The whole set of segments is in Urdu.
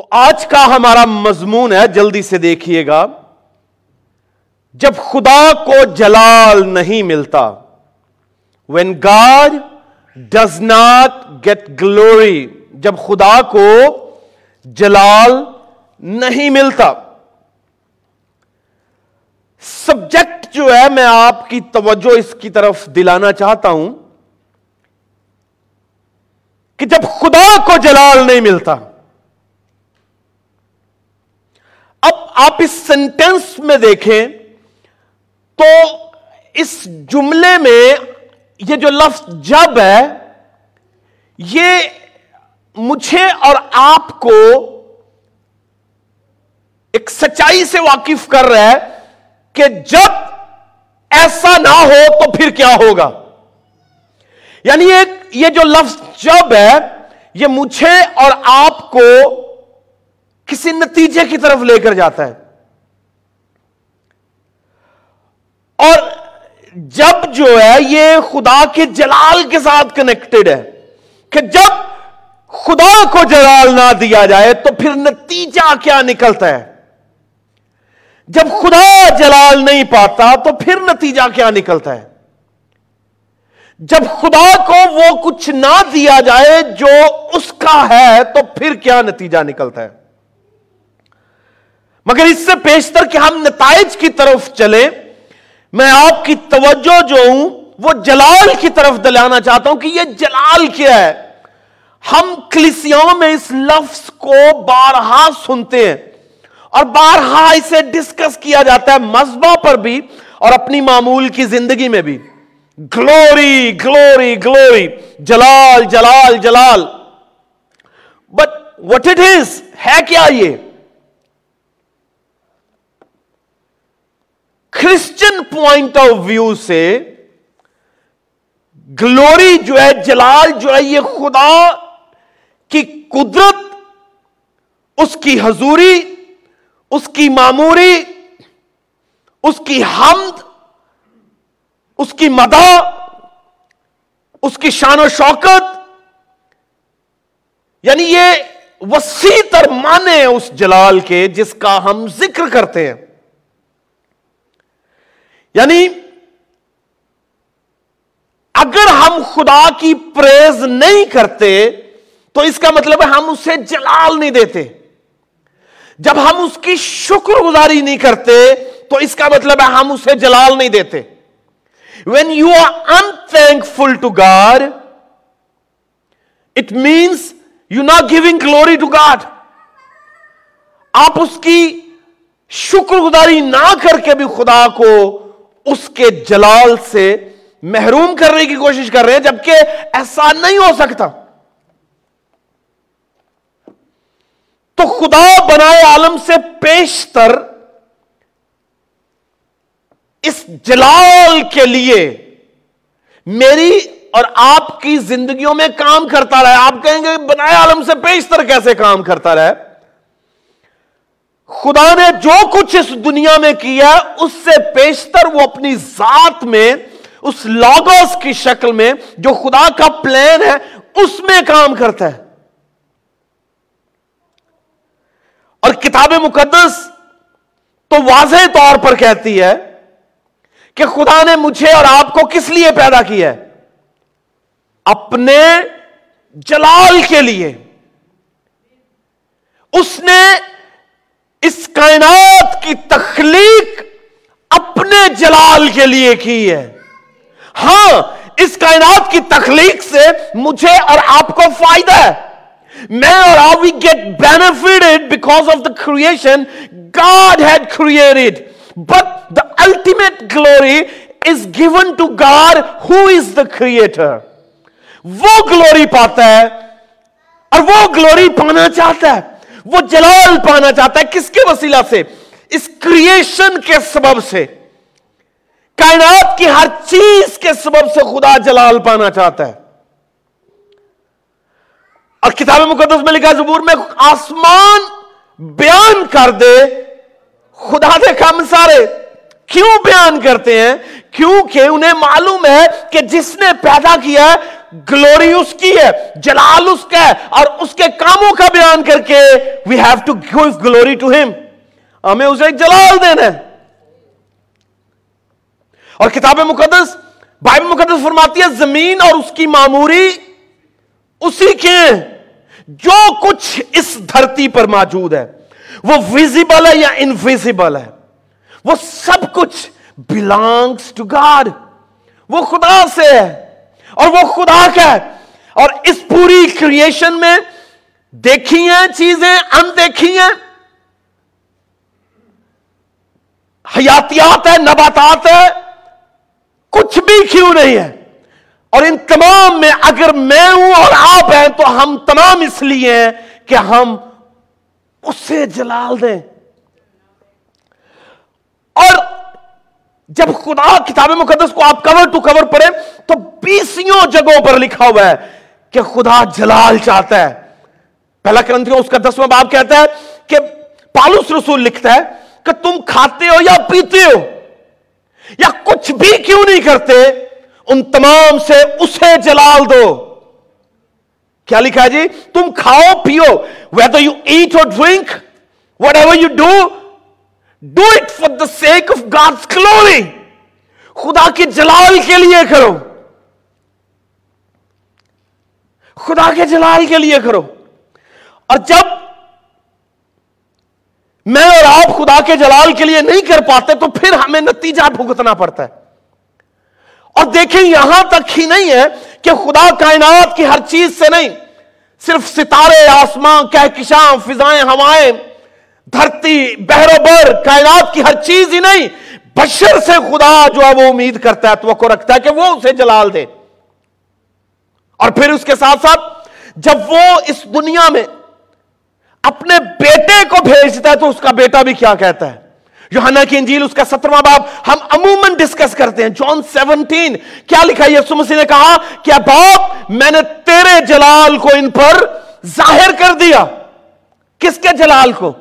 تو آج کا ہمارا مضمون ہے، جلدی سے دیکھیے گا۔ جب خدا کو جلال نہیں ملتا when God does not get glory جب خدا کو جلال نہیں ملتا۔ سبجیکٹ جو ہے، میں آپ کی توجہ اس کی طرف دلانا چاہتا ہوں کہ جب خدا کو جلال نہیں ملتا اب آپ اس سینٹینس میں دیکھیں تو اس جملے میں یہ جو لفظ جب ہے، یہ مجھے اور آپ کو ایک سچائی سے واقف کر رہا ہے کہ جب ایسا نہ ہو تو پھر کیا ہوگا۔ یعنی ایک، یہ جو لفظ جب ہے، یہ مجھے اور آپ کو کسی نتیجے کی طرف لے کر جاتا ہے۔ اور جب جو ہے یہ خدا کے جلال کے ساتھ کنیکٹڈ ہے کہ جب خدا کو جلال نہ دیا جائے تو پھر نتیجہ کیا نکلتا ہے۔ جب خدا جلال نہیں پاتا تو پھر نتیجہ کیا نکلتا ہے۔ جب خدا کو وہ کچھ نہ دیا جائے جو اس کا ہے تو پھر کیا نتیجہ نکلتا ہے۔ مگر اس سے پیشتر کہ ہم نتائج کی طرف چلیں، میں آپ کی توجہ جو ہوں، وہ جلال کی طرف دلانا چاہتا ہوں کہ یہ جلال کیا ہے۔ ہم کلیسیوں میں اس لفظ کو بارہا سنتے ہیں اور بارہا اسے ڈسکس کیا جاتا ہے مذبح پر بھی اور اپنی معمول کی زندگی میں بھی۔ گلوری گلوری گلوری جلال جلال جلال۔ بٹ وٹ اٹ از ہے کیا یہ؟ کرسچن پوائنٹ آف ویو سے گلوری جو ہے، جلال جو ہے، یہ خدا کی قدرت، اس کی حضوری، اس کی معموری، اس کی حمد، اس کی مدا اس کی شان و شوکت یعنی یہ وسیع تر مانے اس جلال کے جس کا ہم ذکر کرتے ہیں۔ یعنی اگر ہم خدا کی پریز نہیں کرتے تو اس کا مطلب ہے ہم اسے جلال نہیں دیتے۔ جب ہم اس کی شکر گزاری نہیں کرتے تو اس کا مطلب ہے ہم اسے جلال نہیں دیتے۔ When you are in thankful to God it means you not giving glory to God آپ اس کی شکر گزاری نہ کر کے بھی خدا کو اس کے جلال سے محروم کرنے کی کوشش کر رہے ہیں، جبکہ ایسا نہیں ہو سکتا۔ تو خدا بنائے عالم سے پیشتر اس جلال کے لیے میری اور آپ کی زندگیوں میں کام کرتا رہے۔ آپ کہیں گے، بنائے عالم سے پیشتر کیسے کام کرتا رہے؟ خدا نے جو کچھ اس دنیا میں کیا، اس سے پیشتر وہ اپنی ذات میں، اس لاگوس کی شکل میں جو خدا کا پلان ہے، اس میں کام کرتا ہے۔ اور کتاب مقدس تو واضح طور پر کہتی ہے کہ خدا نے مجھے اور آپ کو کس لیے پیدا کیا ہے؟ اپنے جلال کے لیے۔ اس نے اس کائنات کی تخلیق اپنے جلال کے لیے کی ہے۔ ہاں اس کائنات کی تخلیق سے مجھے اور آپ کو فائدہ ہے۔ میں اور آپ we get benefited because of the creation God had created but the ultimate glory is given to God who is the creator وہ گلوری پاتا ہے اور وہ گلوری پانا چاہتا ہے۔ وہ جلال پانا چاہتا ہے کس کے وسیلہ سے؟ اس کریشن کے سبب سے۔ کائنات کی ہر چیز کے سبب سے خدا جلال پانا چاہتا ہے۔ اور کتاب مقدس میں لکھا زبور میں آسمان بیان کر دے۔ خدا دے کم سارے کیوں بیان کرتے ہیں؟ کیونکہ انہیں معلوم ہے کہ جس نے پیدا کیا ہے گلوری اس کی ہے جلال اس کا ہے اور اس کے کاموں کا بیان کر کے we have to give glory to ہم ہمیں اسے جلال دینا ہے اور کتاب مقدس بائبل مقدس فرماتی ہے زمین اور اس کی معموری اسی کے جو کچھ اس دھرتی پر موجود ہے وہ ویزیبل ہے یا انویزیبل ہے وہ سب کچھ بلانگس ٹو گاڈ وہ خدا سے ہے اور وہ خدا کا ہے۔ اور اس پوری کریشن میں دیکھی ہیں چیزیں اندیکھی ہیں۔ حیاتیات ہے نباتات ہے کچھ بھی کیوں نہیں ہے؟ اور ان تمام میں اگر میں ہوں اور آپ ہیں تو ہم تمام اس لیے ہیں کہ ہم اسے جلال دیں اور جب خدا کتاب مقدس کو آپ کور ٹو کور پڑھیں، تو بیسوں جگہوں پر لکھا ہوا ہے کہ خدا جلال چاہتا ہے۔ پہلا کرنتھیوں اس کا دسواں باب کہتا ہے کہ پالوس رسول لکھتا ہے کہ تم کھاتے ہو یا پیتے ہو یا کچھ بھی کیوں نہیں کرتے، ان تمام سے اسے جلال دو۔ کیا لکھا جی؟ تم کھاؤ، پیو۔ Whether you eat or drink whatever you do do it for the sake of God glory خدا کے جلال کے لیے کرو. خدا کے جلال کے لیے کرو. اور جب میں اور آپ خدا کے جلال کے لیے نہیں کر پاتے تو پھر ہمیں نتیجہ بھگتنا پڑتا ہے. اور دیکھیں یہاں تک ہی نہیں ہے کہ خدا کائنات کی ہر چیز سے نہیں. صرف ستارے آسمان کہکشاں فضائیں، ہوائیں دھرتی بہرو بر، کائنات کی ہر چیز ہی نہیں۔ بشر سے خدا جو ہے وہ امید کرتا ہے، توقع رکھتا ہے کہ وہ اسے جلال دے۔ اور پھر اس کے ساتھ ساتھ جب وہ اس دنیا میں اپنے بیٹے کو بھیجتا ہے تو اس کا بیٹا بھی کیا کہتا ہے؟ یوحنا کی انجیل اس کا سترواں باب ہم عموماً ڈسکس کرتے ہیں۔ جان سیونٹین کیا لکھا یسو مسیح نے کہا کہ باپ میں نے تیرے جلال کو ان پر ظاہر کر دیا۔ کس کے جلال کو؟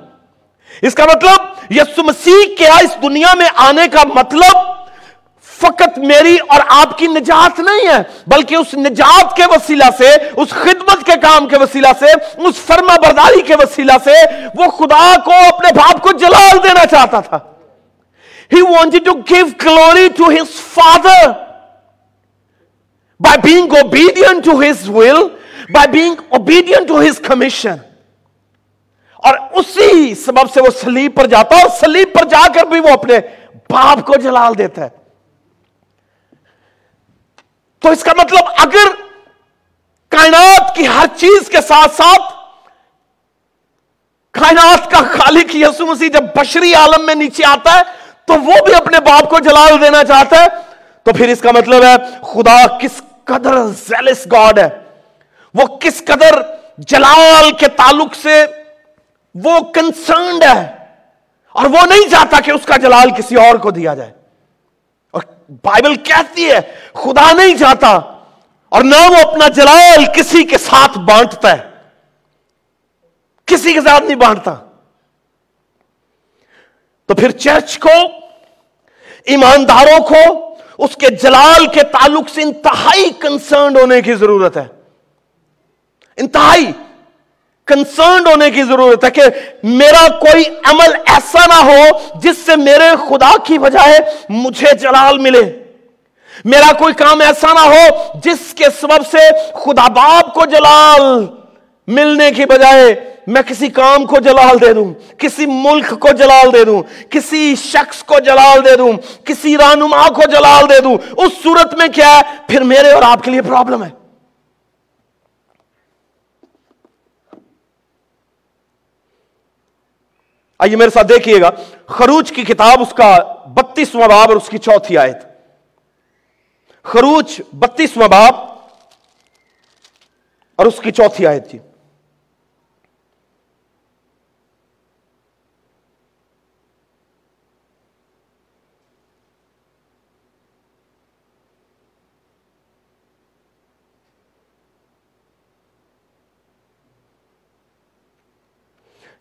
اس کا مطلب یسو مسیح کیا اس دنیا میں آنے کا مطلب فقط میری اور آپ کی نجات نہیں ہے بلکہ اس نجات کے وسیلہ سے اس خدمت کے کام کے وسیلہ سے اس فرما برداری کے وسیلہ سے وہ خدا کو اپنے باپ کو جلال دینا چاہتا تھا He wanted to give glory to his father by being obedient to his will, by being obedient to his commission. اسی سبب سے وہ سلیب پر جاتا اور سلیب پر جا کر بھی وہ اپنے باپ کو جلال دیتا ہے۔ تو اس کا مطلب اگر کائنات کی ہر چیز کے ساتھ ساتھ کائنات کا خالق یسو مسیح جب بشری عالم میں نیچے آتا ہے تو وہ بھی اپنے باپ کو جلال دینا چاہتا ہے۔ تو پھر اس کا مطلب ہے خدا کس قدر زیلس گاڈ ہے۔ وہ کس قدر جلال کے تعلق سے وہ کنسرنڈ ہے اور وہ نہیں چاہتا کہ اس کا جلال کسی اور کو دیا جائے۔ اور بائبل کہتی ہے، خدا نہیں چاہتا اور نہ وہ اپنا جلال کسی کے ساتھ بانٹتا ہے۔ کسی کے ساتھ نہیں بانٹتا۔ تو پھر چرچ کو، ایمانداروں کو اس کے جلال کے تعلق سے انتہائی کنسرنڈ ہونے کی ضرورت ہے۔ انتہائی۔ کنسرنڈ ہونے کی ضرورت ہے کہ میرا کوئی عمل ایسا نہ ہو جس سے میرے خدا کی بجائے مجھے جلال ملے۔ میرا کوئی کام ایسا نہ ہو جس کے سبب سے خدا باپ کو جلال ملنے کی بجائے میں کسی کام کو جلال دے دوں، کسی ملک کو جلال دے دوں، کسی شخص کو جلال دے دوں، کسی رہنما کو جلال دے دوں۔ اس صورت میں کیا ہے؟ پھر میرے اور آپ کے لیے پرابلم ہے۔ آئیے میرے ساتھ دیکھیے گا۔ خروج کی کتاب اس کا بتیسواں باب اور اس کی چوتھی آیت۔ خروج بتیسواں باب اور اس کی چوتھی آیت جی۔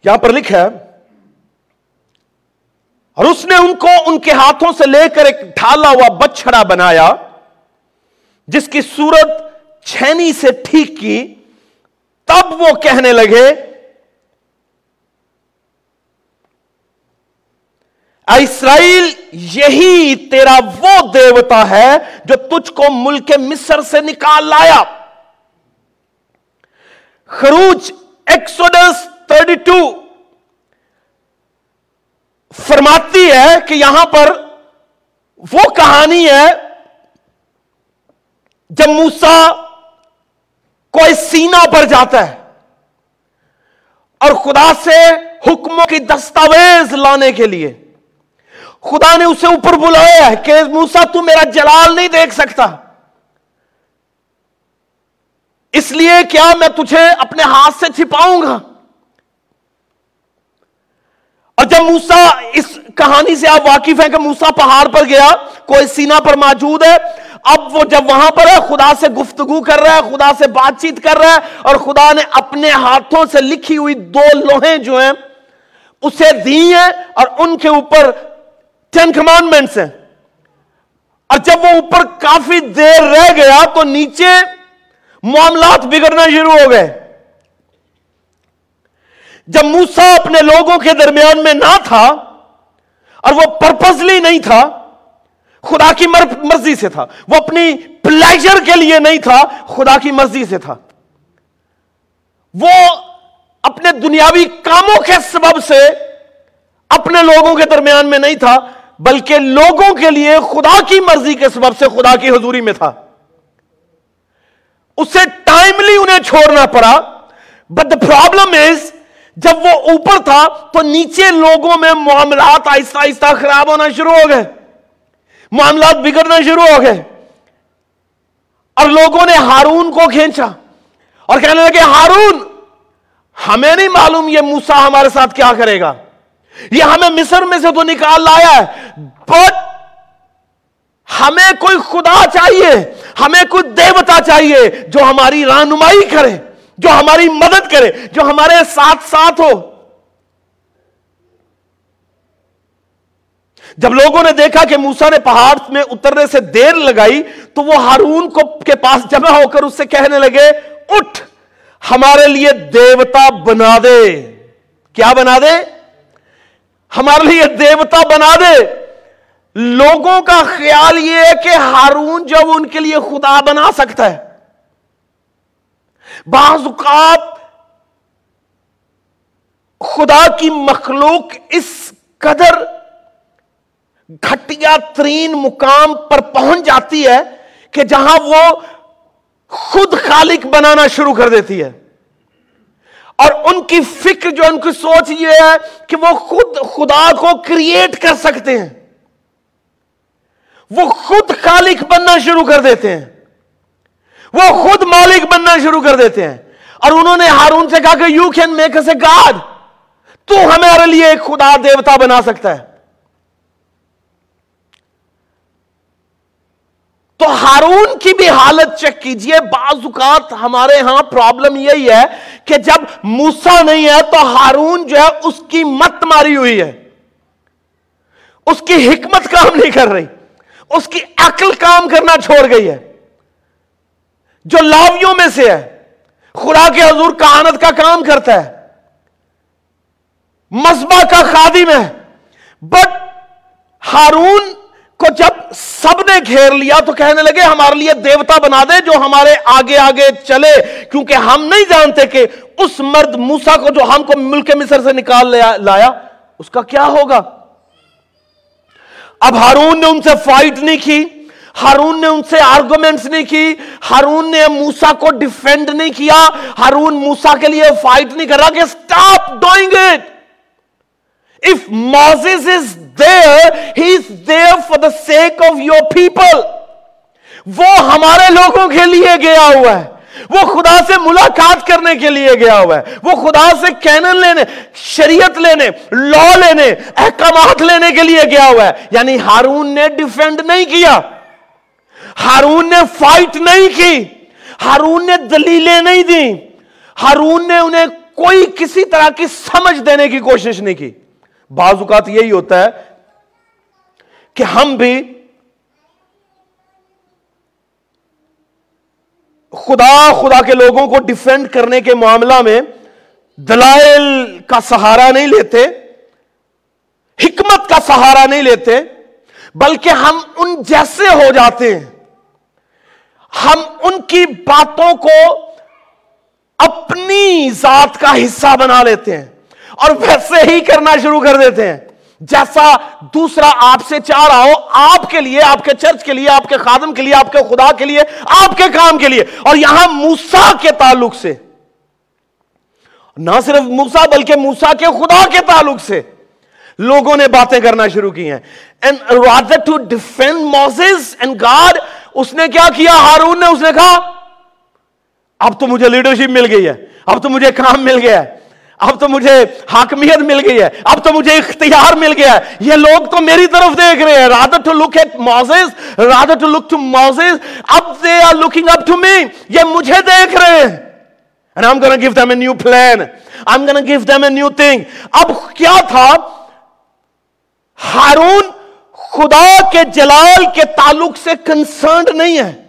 یہاں پر لکھا ہے اور اس نے ان کو ان کے ہاتھوں سے لے کر ایک ڈھالا ہوا بچڑا بنایا، جس کی صورت چھینی سے ٹھیک کی، تب وہ کہنے لگے اسرائیل، یہی تیرا وہ دیوتا ہے جو تجھ کو ملک مصر سے نکال لایا۔ خروج ایکسوڈس تھرٹی ٹو فرماتی ہے کہ یہاں پر وہ کہانی ہے جب موسا کوئی سینا پر جاتا ہے اور خدا سے حکموں کی دستاویز لانے کے لیے خدا نے اسے اوپر بلایا ہے کہ موسا تو میرا جلال نہیں دیکھ سکتا۔ اس لیے کیا میں تجھے اپنے ہاتھ سے چھپاؤں گا؟ اور جب موسا اس کہانی سے آپ واقف ہیں کہ موسا پہاڑ پر گیا، کوئی سینا پر موجود ہے، اب وہ جب وہاں پر ہے، خدا سے گفتگو کر رہا ہے، خدا سے بات چیت کر رہا ہے، اور خدا نے اپنے ہاتھوں سے لکھی ہوئی دو لوہیں جو ہیں، اسے دی ہیں اور ان کے اوپر ٹین کمانڈمنٹس ہیں۔ اور جب وہ اوپر کافی دیر رہ گیا تو نیچے معاملات بگڑنا شروع ہو گئے۔ جب موسا اپنے لوگوں کے درمیان میں نہ تھا اور وہ پرپزلی نہیں تھا، خدا کی مرضی سے تھا، وہ اپنی پلیجر کے لیے نہیں تھا، خدا کی مرضی سے تھا۔ وہ اپنے دنیاوی کاموں کے سبب سے اپنے لوگوں کے درمیان میں نہیں تھا، بلکہ لوگوں کے لیے خدا کی مرضی کے سبب سے خدا کی حضوری میں تھا۔ اسے ٹائملی انہیں چھوڑنا پڑا بٹ دا پرابلم از جب وہ اوپر تھا تو نیچے لوگوں میں معاملات آہستہ آہستہ خراب ہونا شروع ہو گئے۔ معاملات بگڑنا شروع ہو گئے۔ اور لوگوں نے ہارون کو کھینچا اور کہنے لگے، ہارون، ہمیں نہیں معلوم یہ موسا ہمارے ساتھ کیا کرے گا۔ یہ ہمیں مصر میں سے تو نکال لایا ہے۔ بٹ ہمیں کوئی خدا چاہیے، ہمیں کوئی دیوتا چاہیے جو ہماری رہنمائی کرے۔ جو ہماری مدد کرے، جو ہمارے ساتھ ساتھ ہو۔ جب لوگوں نے دیکھا کہ موسا نے پہاڑ میں اترنے سے دیر لگائی، تو وہ ہارون کو کے پاس جمع ہو کر اس سے کہنے لگے، اٹھ، ہمارے لیے دیوتا بنا دے۔ کیا بنا دے؟ ہمارے لیے دیوتا بنا دے۔ لوگوں کا خیال یہ ہے کہ ہارون جب ان کے لیے خدا بنا سکتا ہے۔ بعض اوقات خدا کی مخلوق اس قدر گھٹیا ترین مقام پر پہنچ جاتی ہے کہ جہاں وہ خود خالق بنانا شروع کر دیتی ہے۔ اور ان کی فکر جو ان کی سوچ یہ ہے کہ وہ خود خدا کو کریٹ کر سکتے ہیں۔ وہ خود خالق بننا شروع کر دیتے ہیں۔ وہ خود مالک بننا شروع کر دیتے ہیں۔ اور انہوں نے ہارون سے کہا کہ you can make a God تو ہمارے لیے ایک خدا دیوتا بنا سکتا ہے۔ تو ہارون کی بھی حالت چیک کیجیے۔ بعض اوقات ہمارے ہاں پرابلم یہی ہے کہ جب موسا نہیں ہے تو ہارون جو ہے اس کی مت ماری ہوئی ہے۔ اس کی حکمت کام نہیں کر رہی۔ اس کی عقل کام کرنا چھوڑ گئی ہے۔ جو لاویوں میں سے ہے۔ خدا کے حضور کہانت کا کام کرتا ہے۔ مذبح کا خادم ہے۔ بٹ ہارون کو جب سب نے گھیر لیا تو کہنے لگے، ہمارے لیے دیوتا بنا دے جو ہمارے آگے آگے چلے۔ کیونکہ ہم نہیں جانتے کہ اس مرد موسا کو جو ہم کو ملک مصر سے نکال لایا، اس کا کیا ہوگا؟ اب ہارون نے ان سے فائٹ نہیں کی۔ ہارون نے ان سے آرگومنٹس نہیں کی، ہارون نے موسا کو ڈیفینڈ نہیں کیا، ہارون موسا کے لیے فائٹ نہیں کر رہا کہ stop doing it if Moses is there he is there for the sake of your people وہ ہمارے لوگوں کے لیے گیا ہوا ہے۔ وہ خدا سے ملاقات کرنے کے لیے گیا ہوا ہے۔ وہ خدا سے کینن لینے، شریعت لینے لا لینے، احکامات لینے کے لیے گیا ہوا ہے۔ یعنی ہارون نے ڈیفینڈ نہیں کیا۔ ہارون نے فائٹ نہیں کی، ہارون نے دلیلیں نہیں دی ہارون نے انہیں کوئی کسی طرح کی سمجھ دینے کی کوشش نہیں کی۔ بعض اوقات یہی ہوتا ہے کہ ہم بھی خدا خدا کے لوگوں کو ڈیفینڈ کرنے کے معاملہ میں دلائل کا سہارا نہیں لیتے، حکمت کا سہارا نہیں لیتے، بلکہ ہم ان جیسے ہو جاتے ہیں۔ ہم ان کی باتوں کو اپنی ذات کا حصہ بنا لیتے ہیں اور ویسے ہی کرنا شروع کر دیتے ہیں۔ جیسا دوسرا آپ سے چاہ رہا ہو، آپ کے لیے، آپ کے چرچ کے لیے، آپ کے خادم کے لیے، آپ کے خدا کے لیے، آپ کے کام کے لیے۔ اور یہاں موسا کے تعلق سے۔ نہ صرف موسا بلکہ موسا کے خدا کے تعلق سے لوگوں نے باتیں کرنا شروع کی ہیں۔ To defend Moses and God اس نے کیا کیا؟ ہارون نے اس نے کہا، اب تو مجھے لیڈرشپ مل گئی ہے، اب تو مجھے کام مل گیا ہے، اب تو مجھے حاکمیت مل گئی ہے، اب تو مجھے اختیار مل گیا ہے۔ یہ لوگ تو میری طرف دیکھ رہے ہیں۔ Rather to look at Moses rather to look to Moses اب they are looking up to me یہ مجھے دیکھ رہے ہیں۔ And I'm gonna give them a new plan. I'm gonna give them a new thing. اب کیا تھا؟ ہارون خدا کے جلال کے تعلق سے کنسرنڈ نہیں ہے۔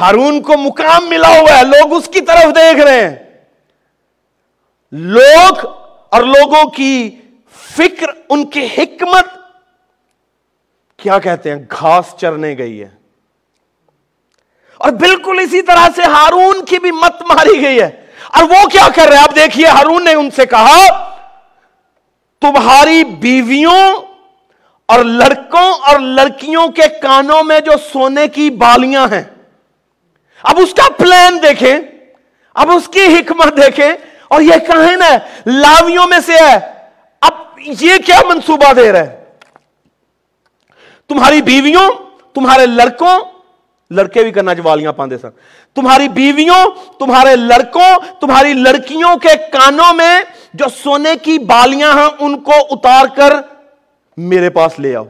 ہارون کو مقام ملا ہوا ہے، لوگ اس کی طرف دیکھ رہے ہیں۔ لوگ اور لوگوں کی فکر، ان کی حکمت۔ کیا کہتے ہیں؟ گھاس چرنے گئی ہے۔ اور بالکل اسی طرح سے ہارون کی بھی مت ماری گئی ہے۔ اور وہ کیا کر رہے ہیں؟ آپ دیکھیے، ہارون نے ان سے کہا تمہاری بیویوں اور لڑکوں اور لڑکیوں کے کانوں میں جو سونے کی بالیاں ہیں۔ اب اس کا پلان دیکھیں۔ اب اس کی حکمت دیکھیں۔ اور یہ کہن ہے، لاویوں میں سے ہے۔ اب یہ کیا منصوبہ دے رہے تمہاری بیویوں، تمہارے لڑکوں، لڑکے بھی کرنا جوالیاں پاندے سن۔ تمہاری بیویوں، تمہارے لڑکوں، تمہاری لڑکیوں کے کانوں میں جو سونے کی بالیاں ہیں، ان کو اتار کر میرے پاس لے آؤ۔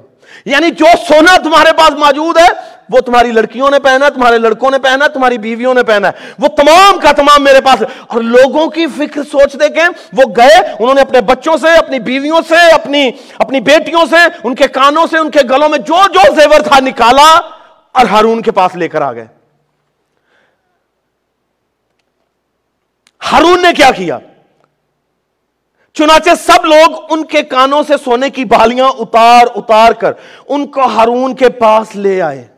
یعنی جو سونا تمہارے پاس موجود ہے، وہ تمہاری لڑکیوں نے پہنا، تمہارے لڑکوں نے پہنا، تمہاری بیویوں نے پہنا۔ وہ تمام کا تمام میرے پاس۔ اور لوگوں کی فکر سوچ دے کے وہ گئے، انہوں نے اپنے بچوں سے، اپنی بیویوں سے، اپنی اپنی بیٹیوں سے، ان کے کانوں سے، ان کے گلوں میں جو جو زیور تھا نکالا اور ہارون کے پاس لے کر آ گئے۔ ہارون نے کیا کیا؟ چنانچہ سب لوگ ان کے کانوں سے سونے کی بالیاں اتار اتار کر ان کو ہارون کے پاس لے آئے۔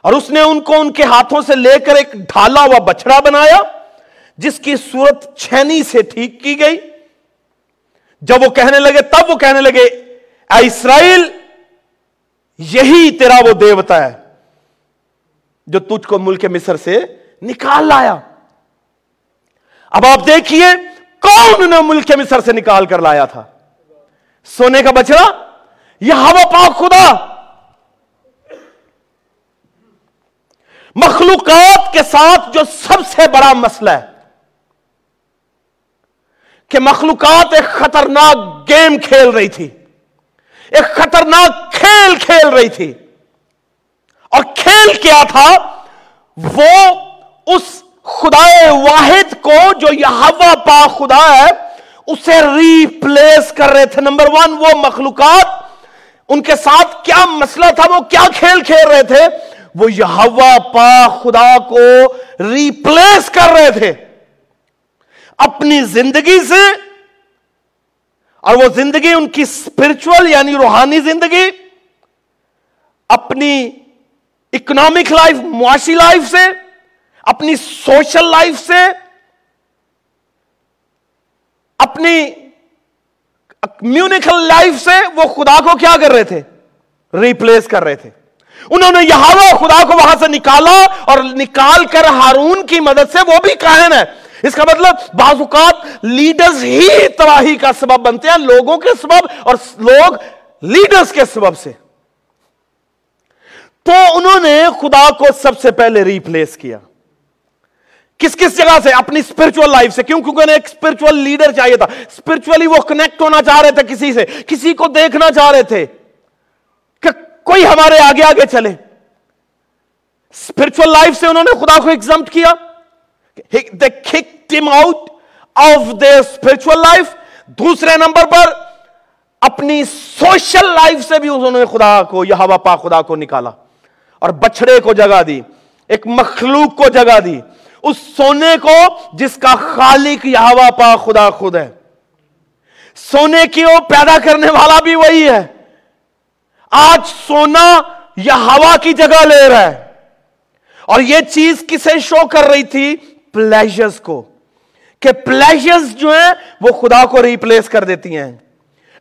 اور اس نے ان کو ان کے ہاتھوں سے لے کر ایک ڈھالا ہوا بچڑا بنایا، جس کی صورت چھینی سے ٹھیک کی گئی۔ جب وہ کہنے لگے، تب وہ کہنے لگے، اے اسرائیل، یہی تیرا وہ دیوتا ہے جو تجھ کو ملک مصر سے نکال لایا۔ اب آپ دیکھیے کون انہیں ملک مصر سے نکال کر لایا تھا؟ سونے کا بچڑا یہ ہوا پاک خدا؟ مخلوقات کے ساتھ جو سب سے بڑا مسئلہ ہے کہ مخلوقات ایک خطرناک گیم کھیل رہی تھی، ایک خطرناک کھیل کھیل رہی تھی، اور کھیل کیا تھا؟ وہ اس خدا واحد کو جو یہ پا خدا ہے، اسے ریپلیس کر رہے تھے۔ نمبر ون وہ مخلوقات۔ ان کے ساتھ کیا مسئلہ تھا؟ وہ کیا کھیل کھیل رہے تھے؟ وہ یہوا پا خدا کو ریپلیس کر رہے تھے۔ اپنی زندگی سے، اور وہ زندگی ان کی اسپرچل یعنی روحانی زندگی، اپنی اکنامک لائف معاشی لائف سے اپنی سوشل لائف سے، اپنی کمیونیکل لائف سے وہ خدا کو کیا کر رہے تھے؟ ریپلیس کر رہے تھے۔ انہوں نے یہاں خدا کو وہاں سے نکالا اور نکال کر ہارون کی مدد سے وہ بھی کائن ہے۔ اس کا مطلب بعض اوقات لیڈرز ہی تباہی کا سبب بنتے ہیں، لوگوں کے سبب اور لوگ لیڈرز کے سبب سے۔ تو انہوں نے خدا کو سب سے پہلے ریپلیس کیا۔ کس کس جگہ سے؟ اپنی اسپرچل لائف سے۔ کیوں؟ کیونکہ انہیں ایک اسپرچل لیڈر چاہیے تھا۔ اسپرچولی وہ کنیکٹ ہونا چاہ رہے تھے کسی سے۔ کسی کو دیکھنا چاہ رہے تھے کہ کوئی ہمارے آگے آگے چلے۔ اسپرچل لائف سے انہوں نے خدا کو ایگزمٹ کیا۔ Out of the spiritual life دوسرے نمبر پر اپنی سوشل لائف سے بھی انہوں نے خدا کو یہ ہوا پا خدا کو نکالا۔ اور بچڑے کو جگہ دی۔ ایک مخلوق کو جگہ دی۔ اس سونے کو جس کا خالق یہ پا خدا خود ہے۔ سونے کی وہ پیدا کرنے والا بھی وہی ہے۔ آج سونا یا ہوا کی جگہ لے رہا ہے۔ اور یہ چیز کسے شو کر رہی تھی؟ پلیجرز کو۔ کہ پلیجرز جو ہیں وہ خدا کو ریپلیس کر دیتی ہیں۔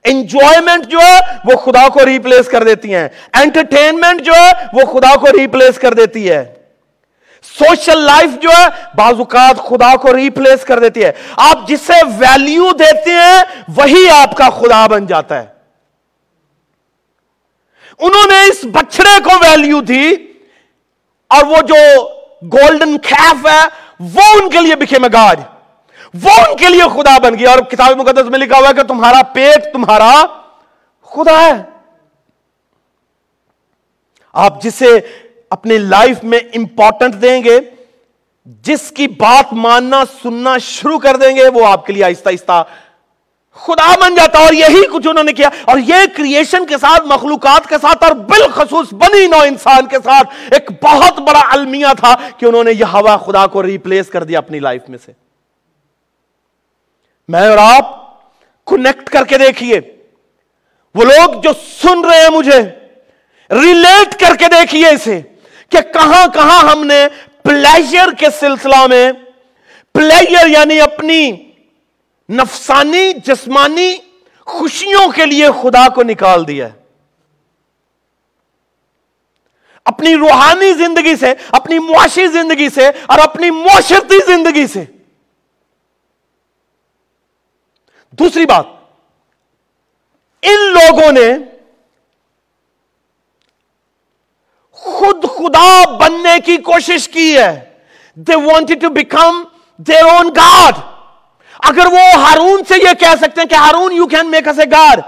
انجوائمنٹ جو ہے وہ خدا کو ریپلیس کر دیتی ہیں۔ انٹرٹینمنٹ جو ہے وہ خدا کو ریپلیس کر دیتی ہے۔ سوشل لائف جو ہے، بعض اوقات خدا کو ریپلیس کر دیتی ہے۔ آپ جسے ویلیو دیتے ہیں، وہی آپ کا خدا بن جاتا ہے۔ انہوں نے اس بچڑے کو ویلیو دی اور وہ جو گولڈن کھیف ہے، وہ ان کے لیے بکھے میں گاج وہ ان کے لیے خدا بن گیا۔ اور کتاب مقدس میں لکھا ہوا ہے کہ تمہارا پیٹ تمہارا خدا ہے۔ آپ جسے اپنی لائف میں امپورٹنٹ دیں گے، جس کی بات ماننا، سننا شروع کر دیں گے، وہ آپ کے لیے آہستہ آہستہ خدا بن جاتا اور یہی کچھ انہوں نے کیا۔ اور یہ کریشن کے ساتھ، مخلوقات کے ساتھ اور بالخصوص بنی نو انسان کے ساتھ ایک بہت بڑا المیہ تھا کہ انہوں نے یہ ہوا خدا کو ریپلیس کر دیا اپنی لائف میں سے۔ میں اور آپ کنیکٹ کر کے دیکھیے۔ وہ لوگ جو سن رہے ہیں مجھے ریلیٹ کر کے دیکھیے اسے۔ کہ کہاں کہاں ہم نے پلیجر کے سلسلہ میں پلیجر یعنی اپنی نفسانی، جسمانی خوشیوں کے لیے خدا کو نکال دیا ہے۔ اپنی روحانی زندگی سے، اپنی معاشی زندگی سے اور اپنی معاشرتی زندگی سے۔ دوسری بات، ان لوگوں نے خود خدا بننے کی کوشش کی ہے۔ They wanted to become their own God اگر وہ ہارون سے یہ کہہ سکتے ہیں کہ Haroon you can make a God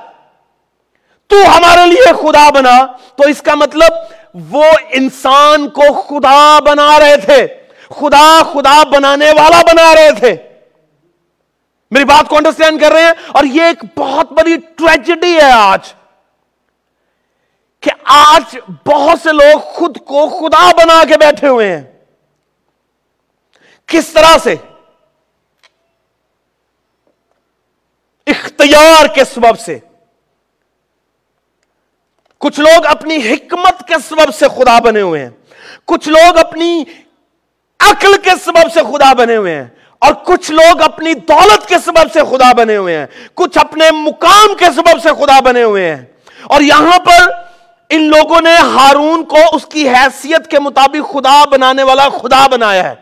تو ہمارے لیے خدا بنا۔ تو اس کا مطلب وہ انسان کو خدا بنا رہے تھے۔ خدا خدا بنانے والا بنا رہے تھے۔ میری بات کو انڈرسٹینڈ کر رہے ہیں؟ اور یہ ایک بہت بڑی ٹریجڈی ہے آج۔ کہ آج بہت سے لوگ خود کو خدا بنا کے بیٹھے ہوئے ہیں۔ کس طرح سے؟ اختیار کے سبب سے۔ کچھ لوگ اپنی حکمت کے سبب سے خدا بنے ہوئے ہیں۔ کچھ لوگ اپنی عقل کے سبب سے خدا بنے ہوئے ہیں۔ اور کچھ لوگ اپنی دولت کے سبب سے خدا بنے ہوئے ہیں۔ کچھ اپنے مقام کے سبب سے خدا بنے ہوئے ہیں۔ اور یہاں پر ان لوگوں نے ہارون کو اس کی حیثیت کے مطابق خدا بنانے والا خدا بنایا ہے۔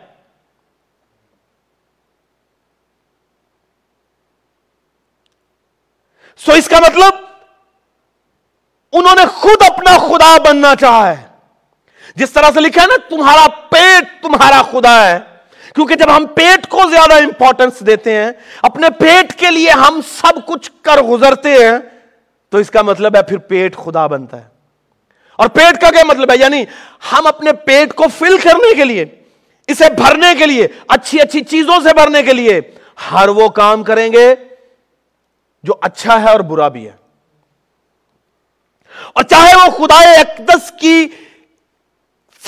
سو اس کا مطلب انہوں نے خود اپنا خدا بننا چاہا ہے۔ جس طرح سے لکھا ہے نا، تمہارا پیٹ تمہارا خدا ہے۔ کیونکہ جب ہم پیٹ کو زیادہ امپورٹنس دیتے ہیں، اپنے پیٹ کے لیے ہم سب کچھ کر گزرتے ہیں، تو اس کا مطلب ہے پھر پیٹ خدا بنتا ہے۔ اور پیٹ کا کیا مطلب ہے؟ یعنی ہم اپنے پیٹ کو فل کرنے کے لیے، اسے بھرنے کے لیے، اچھی اچھی چیزوں سے بھرنے کے لیے ہر وہ کام کریں گے جو اچھا ہے اور برا بھی ہے۔ اور چاہے وہ خدا اقدس کی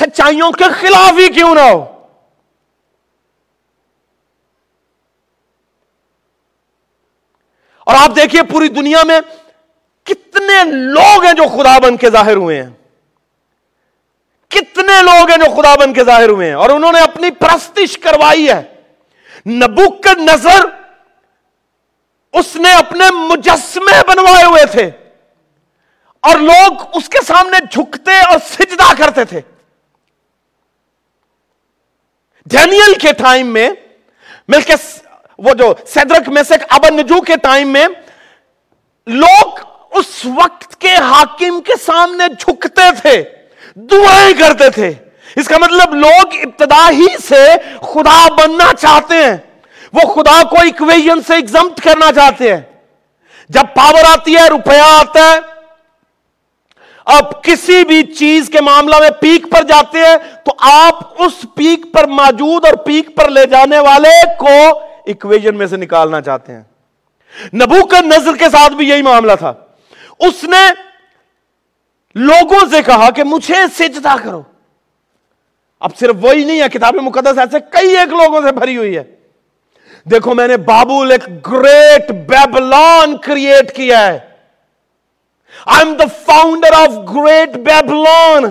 سچائیوں کے خلاف ہی کیوں نہ ہو۔ اور آپ دیکھیے پوری دنیا میں کتنے لوگ ہیں جو خدا بن کے ظاہر ہوئے ہیں۔ کتنے لوگ ہیں جو خدا بن کے ظاہر ہوئے ہیں اور انہوں نے اپنی پرستش کروائی ہے۔ نبوک نظر اس نے اپنے مجسمے بنوائے ہوئے تھے اور لوگ اس کے سامنے جھکتے اور سجدہ کرتے تھے۔ ڈینیل کے ٹائم میں مل کے وہ جو سیدرک میں سے ابن نجو کے ٹائم میں، لوگ اس وقت کے حاکم کے سامنے جھکتے تھے۔ دعائیں کرتے تھے۔ اس کا مطلب لوگ ابتدا ہی سے خدا بننا چاہتے ہیں۔ وہ خدا کو اکویژن سے ایگزمٹ کرنا چاہتے ہیں۔ جب پاور آتی ہے، روپیہ آتا ہے۔ اب کسی بھی چیز کے معاملہ میں پیک پر جاتے ہیں، تو آپ اس پیک پر موجود اور پیک پر لے جانے والے کو اکویژن میں سے نکالنا چاہتے ہیں۔ نبو کا نظر کے ساتھ بھی یہی معاملہ تھا۔ اس نے لوگوں سے کہا کہ مجھے سجدہ کرو۔ اب صرف وہی نہیں ہے، کتاب مقدس ایسے کئی ایک لوگوں سے بھری ہوئی ہے۔ دیکھو، میں نے بابول ایک گریٹ بیبلان کریٹ کیا ہے۔ I am the founder of great Babylon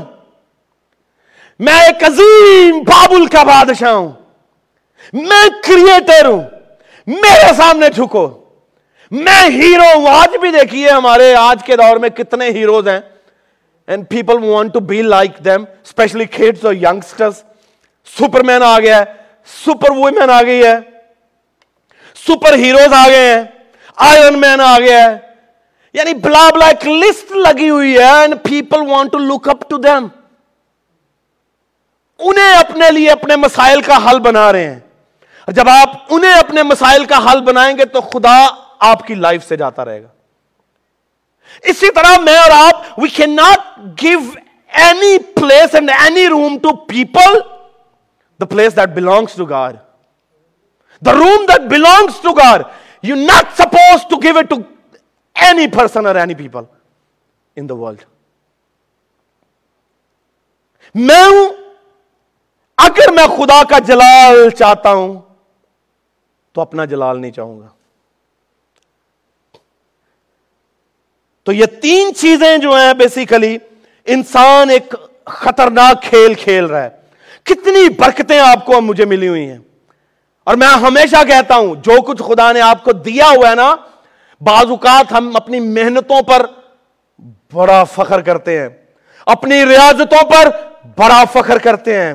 میں ایک عظیم بابل کا بادشاہ ہوں۔ میں کریٹر ہوں۔ میرے سامنے جھکو۔ میں ہیرو ہوں۔ آج بھی دیکھیے ہمارے آج کے دور میں کتنے ہیروز ہیں۔ And people want to be like them especially kids اور یگسٹرس سپر مین آ گیا ہے سپر وومین آ گئی ہے سپر ہیروز آ گئے ہیں آئرن مین آ گیا ہے یعنی بلا بلا ایک لسٹ لگی ہوئی ہے and people want to look up to them انہیں اپنے لیے اپنے مسائل کا حل بنا رہے ہیں جب آپ انہیں اپنے مسائل کا حل بنائیں گے تو خدا آپ کی لائف سے جاتا رہے گا اسی طرح میں اور آپ we can not give any place and any room to people the place that belongs to God the room that belongs to God you not suppose to give it to any person اور any people in the world میں ہوں، اگر میں خدا کا جلال چاہتا ہوں، تو اپنا جلال نہیں چاہوں گا۔ تو یہ تین چیزیں جو ہیں بیسیکلی انسان ایک خطرناک کھیل کھیل رہا ہے۔ کتنی برکتیں آپ کو مجھے ملی ہوئی ہیں۔ اور میں ہمیشہ کہتا ہوں، جو کچھ خدا نے آپ کو دیا ہوا ہے نا، بعض اوقات ہم اپنی محنتوں پر بڑا فخر کرتے ہیں۔ اپنی ریاضتوں پر بڑا فخر کرتے ہیں۔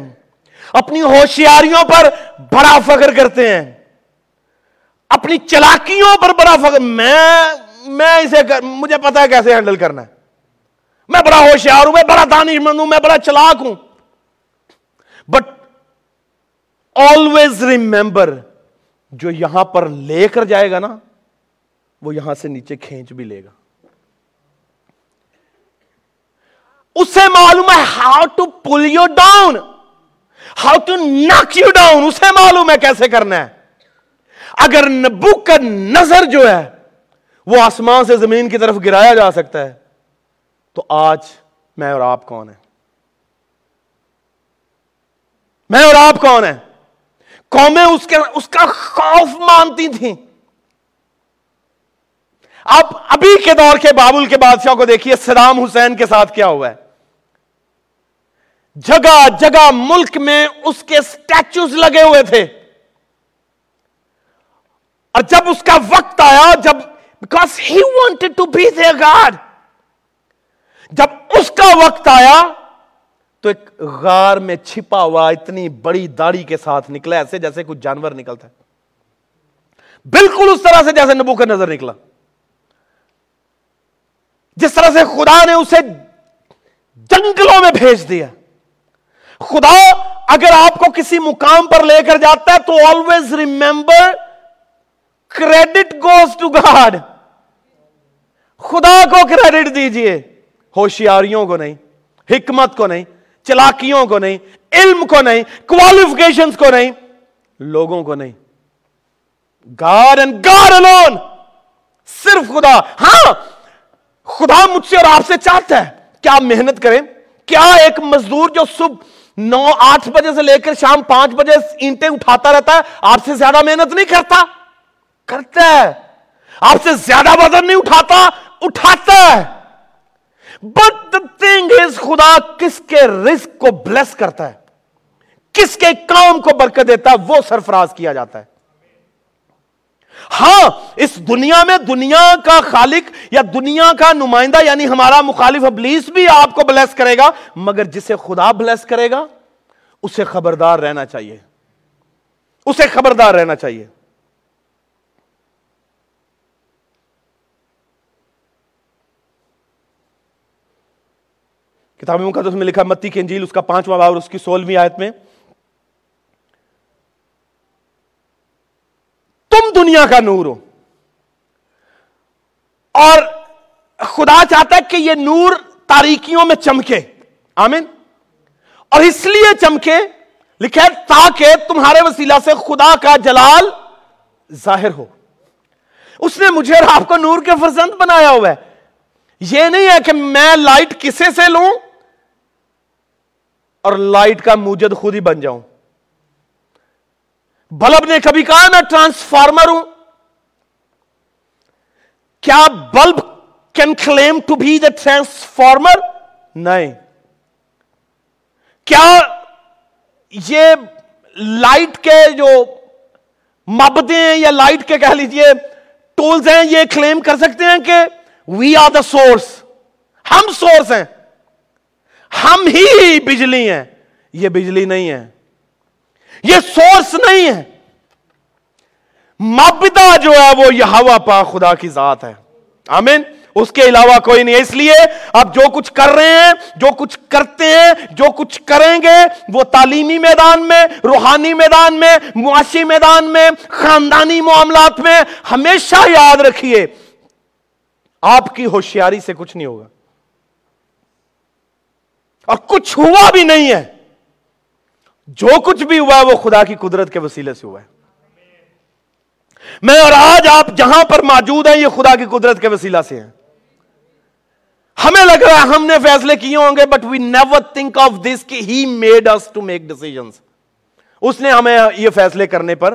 اپنی ہوشیاریوں پر بڑا فخر کرتے ہیں۔ اپنی چلاکیوں پر بڑا فخر میں میں اسے مجھے پتا ہے کیسے ہینڈل کرنا ہے۔ میں بڑا ہوشیار ہوں، میں بڑا دانش مند ہوں، میں بڑا چلاک ہوں۔ بٹ آلویز ریمبر جو یہاں پر لے کر جائے گا نا، وہ یہاں سے نیچے کھینچ بھی لے گا۔ اسے معلوم ہے how to pull you down how to knock you down اسے معلوم ہے کیسے کرنا ہے۔ اگر نبو کا نظر جو ہے وہ آسمان سے زمین کی طرف گرایا جا سکتا ہے۔ تو آج میں اور آپ کون ہیں؟ میں اور آپ کون ہیں؟ قومیں اس کے اس کا خوف مانتی تھیں۔ آپ ابھی کے دور کے بابل کے بادشاہ کو دیکھیے، صدام حسین کے ساتھ کیا ہوا ہے۔ جگہ جگہ ملک میں اس کے سٹیچوز لگے ہوئے تھے۔ اور جب اس کا وقت آیا، جب because he wanted to be the God جب اس کا وقت آیا، تو ایک غار میں چھپا ہوا اتنی بڑی داڑھی کے ساتھ نکلا، ایسے جیسے کچھ جانور نکلتا ہے۔ بالکل اس طرح سے جیسے نبو کا نظر نکلا۔ جس طرح سے خدا نے اسے جنگلوں میں بھیج دیا۔ خدا اگر آپ کو کسی مقام پر لے کر جاتا ہے، تو always remember credit goes to God خدا کو کریڈٹ دیجیے۔ ہوشیاریوں کو نہیں، حکمت کو نہیں، چلاکیوں کو نہیں، علم کو نہیں کوالیفکیشن کو نہیں، لوگوں کو نہیں۔ گاڈ اینڈ گاڈ الون صرف خدا۔ ہاں خدا مجھ سے اور آپ سے چاہتا ہے۔ کیا محنت کریں؟ کیا ایک مزدور جو صبح نو آٹھ بجے سے لے کر شام پانچ بجے اینٹیں اٹھاتا رہتا ہے، آپ سے زیادہ محنت نہیں کرتا؟ کرتا ہے۔ آپ سے زیادہ وزن نہیں اٹھاتا اٹھاتا ہے۔ بٹ دا تھنگ از خدا کس کے رزق کو بلیس کرتا ہے؟ کس کے کام کو برکت دیتا ہے؟ وہ سرفراز کیا جاتا ہے۔ ہاں اس دنیا میں دنیا کا خالق یا دنیا کا نمائندہ یعنی ہمارا مخالف ابلیس بھی آپ کو بلیس کرے گا، مگر جسے خدا بلیس کرے گا، اسے خبردار رہنا چاہیے۔ اسے خبردار رہنا چاہیے۔ کتاب مقدس میں لکھا متی کی انجیل، اس کا پانچواں باب اور اس کی سولہویں آیت میں۔ تم دنیا کا نور ہو۔ اور خدا چاہتا ہے کہ یہ نور تاریکیوں میں چمکے۔ آمین۔ اور اس لیے چمکے لکھے تاکہ تمہارے وسیلہ سے خدا کا جلال ظاہر ہو۔ اس نے مجھے اور آپ کو نور کے فرزند بنایا ہوا ہے۔ یہ نہیں ہے کہ میں لائٹ کسے سے لوں اور لائٹ کا موجد خود ہی بن جاؤں۔ بلب نے کبھی کہا نا ٹرانسفارمر ہوں۔ کیا bulb can claim to be the transformer نہیں۔ کیا یہ لائٹ کے جو مبدے ہیں یا لائٹ کے کہہ لیجیے ٹولز ہیں، یہ کلیم کر سکتے ہیں کہ وی آر دا سورس ہم سورس ہیں۔ ہم ہی بجلی ہیں۔ یہ بجلی نہیں ہے۔ یہ سورس نہیں ہے۔ مبدہ جو ہے وہ یہ ہوا پا خدا کی ذات ہے۔ آمین۔ اس کے علاوہ کوئی نہیں۔ اس لیے آپ جو کچھ کر رہے ہیں، جو کچھ کرتے ہیں، جو کچھ کریں گے، وہ تعلیمی میدان میں، روحانی میدان میں، معاشی میدان میں، خاندانی معاملات میں ہمیشہ یاد رکھیے۔ آپ کی ہوشیاری سے کچھ نہیں ہوگا۔ اور کچھ ہوا بھی نہیں ہے۔ جو کچھ بھی ہوا ہے، وہ خدا کی قدرت کے وسیلے سے ہوا ہے۔ میں اور آج آپ جہاں پر موجود ہیں، یہ خدا کی قدرت کے وسیلہ سے ہیں۔ ہمیں لگ رہا ہے ہم نے فیصلے کیے ہوں گے but we never think of this کہ he made us to make decision اس نے ہمیں یہ فیصلے کرنے پر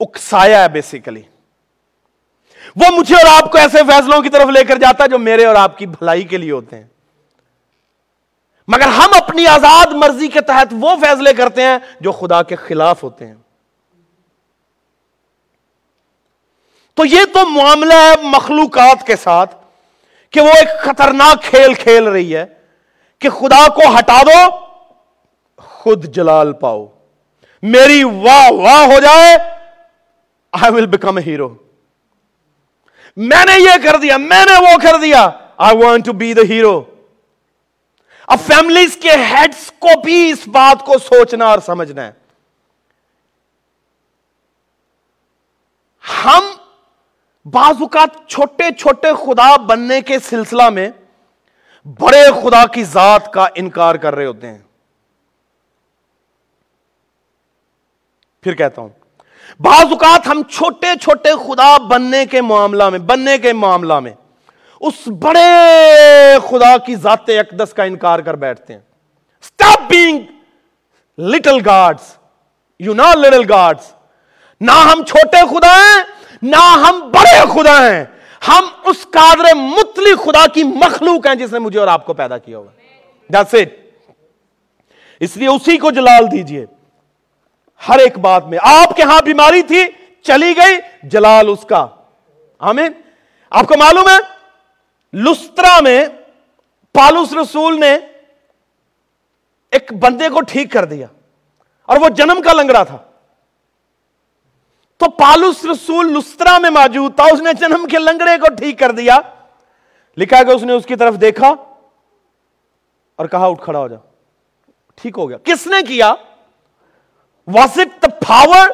اکسایا ہے بیسیکلی وہ مجھے اور آپ کو ایسے فیصلوں کی طرف لے کر جاتا ہے جو میرے اور آپ کی بھلائی کے لیے ہوتے ہیں۔ مگر ہم اپنی آزاد مرضی کے تحت وہ فیصلے کرتے ہیں جو خدا کے خلاف ہوتے ہیں۔ تو یہ تو معاملہ ہے مخلوقات کے ساتھ کہ وہ ایک خطرناک کھیل کھیل رہی ہے کہ خدا کو ہٹا دو، خود جلال پاؤ۔ میری واہ واہ ہو جائے آئی ول بیکم اے ہیرو میں نے یہ کر دیا، میں نے وہ کر دیا۔ I want to be the hero اب فیملیز کے ہیڈز کو بھی اس بات کو سوچنا اور سمجھنا ہے۔ ہم بعض اوقات چھوٹے چھوٹے خدا بننے کے سلسلہ میں بڑے خدا کی ذات کا انکار کر رہے ہوتے ہیں۔ پھر کہتا ہوں، بعض اوقات ہم چھوٹے چھوٹے خدا بننے کے معاملہ میں، بننے کے معاملہ میں اس بڑے خدا کی ذات اقدس کا انکار کر بیٹھتے ہیں۔ Stop being little gods you know little gods نہ ہم چھوٹے خدا ہیں، نہ ہم بڑے خدا ہیں۔ ہم اس قادر متلی خدا کی مخلوق ہیں جس نے مجھے اور آپ کو پیدا کیا ہوگا اس لیے اسی کو جلال دیجیے۔ ہر ایک بات میں۔ آپ کے ہاں بیماری تھی، چلی گئی، جلال اس کا۔ آمین۔ آپ کو معلوم ہے؟ لسترا میں پالوس رسول نے ایک بندے کو ٹھیک کر دیا اور وہ جنم کا لنگڑا تھا۔ تو پالوس رسول لسترا میں موجود تھا، اس نے جنم کے لنگڑے کو ٹھیک کر دیا۔ لکھا کہ اس نے اس کی طرف دیکھا اور کہا، اٹھ کھڑا ہو جا۔ ٹھیک ہو گیا۔ کس نے کیا؟ Was it the power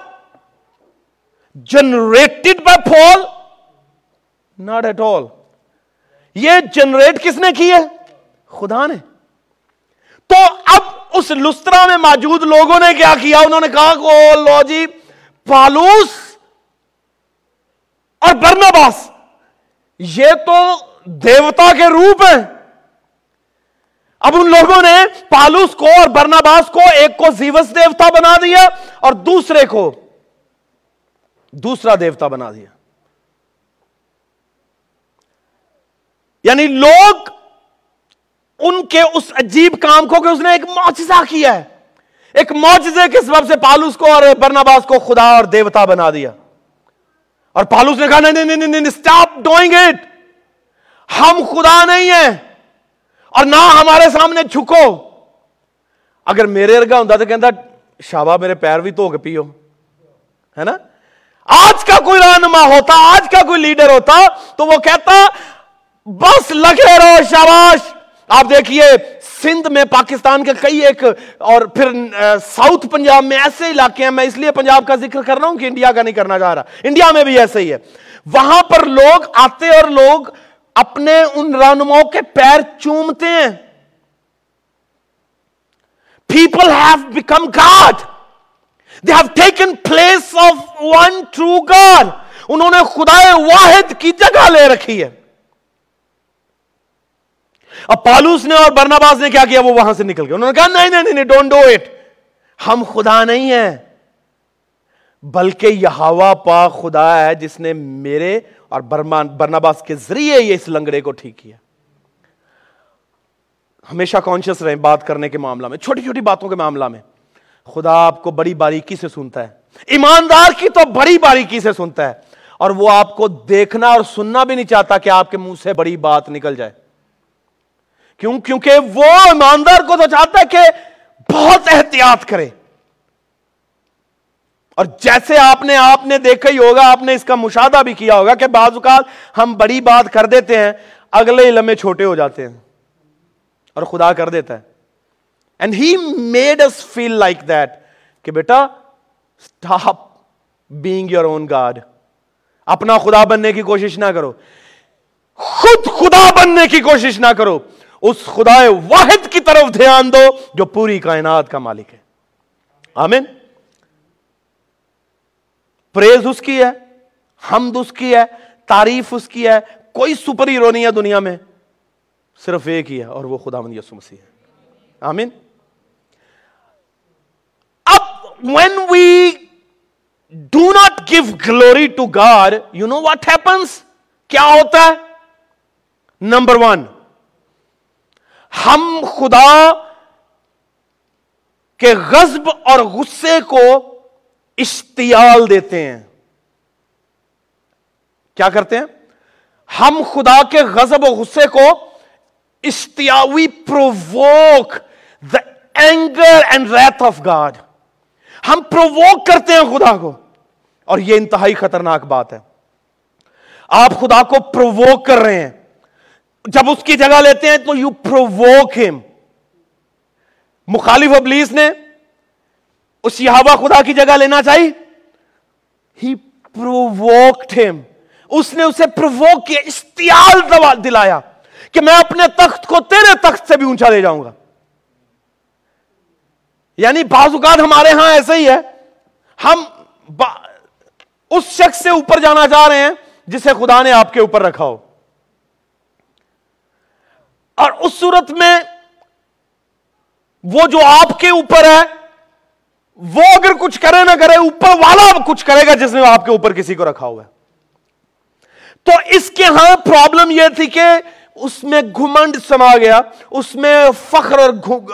generated by pole not at all یہ جنریٹ کس نے کی ہے؟ خدا نے۔ تو اب اس لسترا میں موجود لوگوں نے کیا کیا؟ انہوں نے کہا کہ لو جی پالوس اور برنباس یہ تو دیوتا کے روپ ہیں۔ اب ان لوگوں نے پالوس کو اور برنباس کو ایک کو زیوس دیوتا بنا دیا اور دوسرے کو دوسرا دیوتا بنا دیا۔ یعنی لوگ ان کے اس عجیب کام کو کہ اس نے ایک معجزہ کیا ہے۔ ایک معجزے کے سبب سے پالوس کو اور برناباس کو خدا اور دیوتا بنا دیا۔ اور پالوس نے کہا، نہیں نہیں نہیں اسٹاپ ڈوئنگ اٹ ہم خدا نہیں ہیں اور نہ ہمارے سامنے جھکو۔ اگر میرے ارگا ہوں تو کہتا شابا میرے پیر بھی دھو کے پیو۔ ہے نا؟ آج کا کوئی رہنما ہوتا، آج کا کوئی لیڈر ہوتا تو وہ کہتا بس لگے رہو، شاباش۔ آپ دیکھیے، سندھ میں پاکستان کے کئی ایک اور پھر ساؤتھ پنجاب میں ایسے علاقے ہیں، میں اس لیے پنجاب کا ذکر کر رہا ہوں کہ انڈیا کا نہیں کرنا چاہ رہا۔ انڈیا میں بھی ایسے ہی ہے۔ وہاں پر لوگ آتے اور لوگ اپنے ان رہنماؤں کے پیر چومتے ہیں۔ People have become God they have taken place of one true God انہوں نے خدا واحد کی جگہ لے رکھی ہے۔ اب پالوس نے اور برناباز نے کیا کیا؟ وہ وہاں سے نکل گئے۔ انہوں نے کہا، نہیں نہیں نہیں ڈونٹ ڈو اٹ ہم خدا نہیں ہیں۔ بلکہ یہ پا خدا ہے جس نے میرے اور برناباس کے ذریعے یہ اس لنگڑے کو ٹھیک کیا۔ ہمیشہ کانشیس رہیں بات کرنے کے معاملہ میں، چھوٹی چھوٹی باتوں کے معاملہ میں۔ خدا آپ کو بڑی باریکی سے سنتا ہے۔ ایماندار کی تو بڑی باریکی سے سنتا ہے۔ اور وہ آپ کو دیکھنا اور سننا بھی نہیں چاہتا کہ آپ کے منہ سے بڑی بات نکل جائے۔ کیوں کیونکہ وہ ایماندار کو تو چاہتا ہے کہ بہت احتیاط کرے۔ اور جیسے آپ نے آپ نے دیکھا ہی ہوگا، آپ نے اس کا مشاہدہ بھی کیا ہوگا کہ بعض اوقات ہم بڑی بات کر دیتے ہیں، اگلے لمحے چھوٹے ہو جاتے ہیں اور خدا کر دیتا ہے۔ And he made us feel like that کہ بیٹا stop being your own God اپنا خدا بننے کی کوشش نہ کرو۔ خود خدا بننے کی کوشش نہ کرو۔ اس خدا واحد کی طرف دھیان دو جو پوری کائنات کا مالک ہے۔ آمین۔ پریز اس کی ہے، حمد اس کی ہے، تعریف اس کی ہے۔ کوئی سپر ہیرو نہیں ہے دنیا میں، صرف ایک ہی ہے اور وہ خدا مند یسو مسیح ہے۔ آمین۔ اب when we do not give glory to God you know what happens کیا ہوتا ہے؟ نمبر ون ہم خدا کے غزب اور غصے کو اشتیال دیتے ہیں۔ کیا کرتے ہیں؟ ہم خدا کے غزب و غصے کو اشتیاوی provoke the anger and wrath of God ہم پرووک کرتے ہیں خدا کو۔ اور یہ انتہائی خطرناک بات ہے۔ آپ خدا کو پرووک کر رہے ہیں۔ جب اس کی جگہ لیتے ہیں تو یو پرووک ہم مخالف ابلیس نے اس یہوا خدا کی جگہ لینا چاہیے ہی پرووکڈ ہم اس نے اسے پرووک کیا اشتیال دلایا کہ میں اپنے تخت کو تیرے تخت سے بھی اونچا لے جاؤں گا۔ یعنی بعض اوقات ہمارے ہاں ایسے ہی ہے۔ ہم اس شخص سے اوپر جانا چاہ رہے ہیں جسے خدا نے آپ کے اوپر رکھا ہو۔ اور اس صورت میں وہ جو آپ کے اوپر ہے، وہ اگر کچھ کرے نہ کرے، اوپر والا کچھ کرے گا جس نے آپ کے اوپر کسی کو رکھا ہوا ہے۔ تو اس کے ہاں پرابلم یہ تھی کہ اس میں گھمنڈ سما گیا، اس میں فخر اور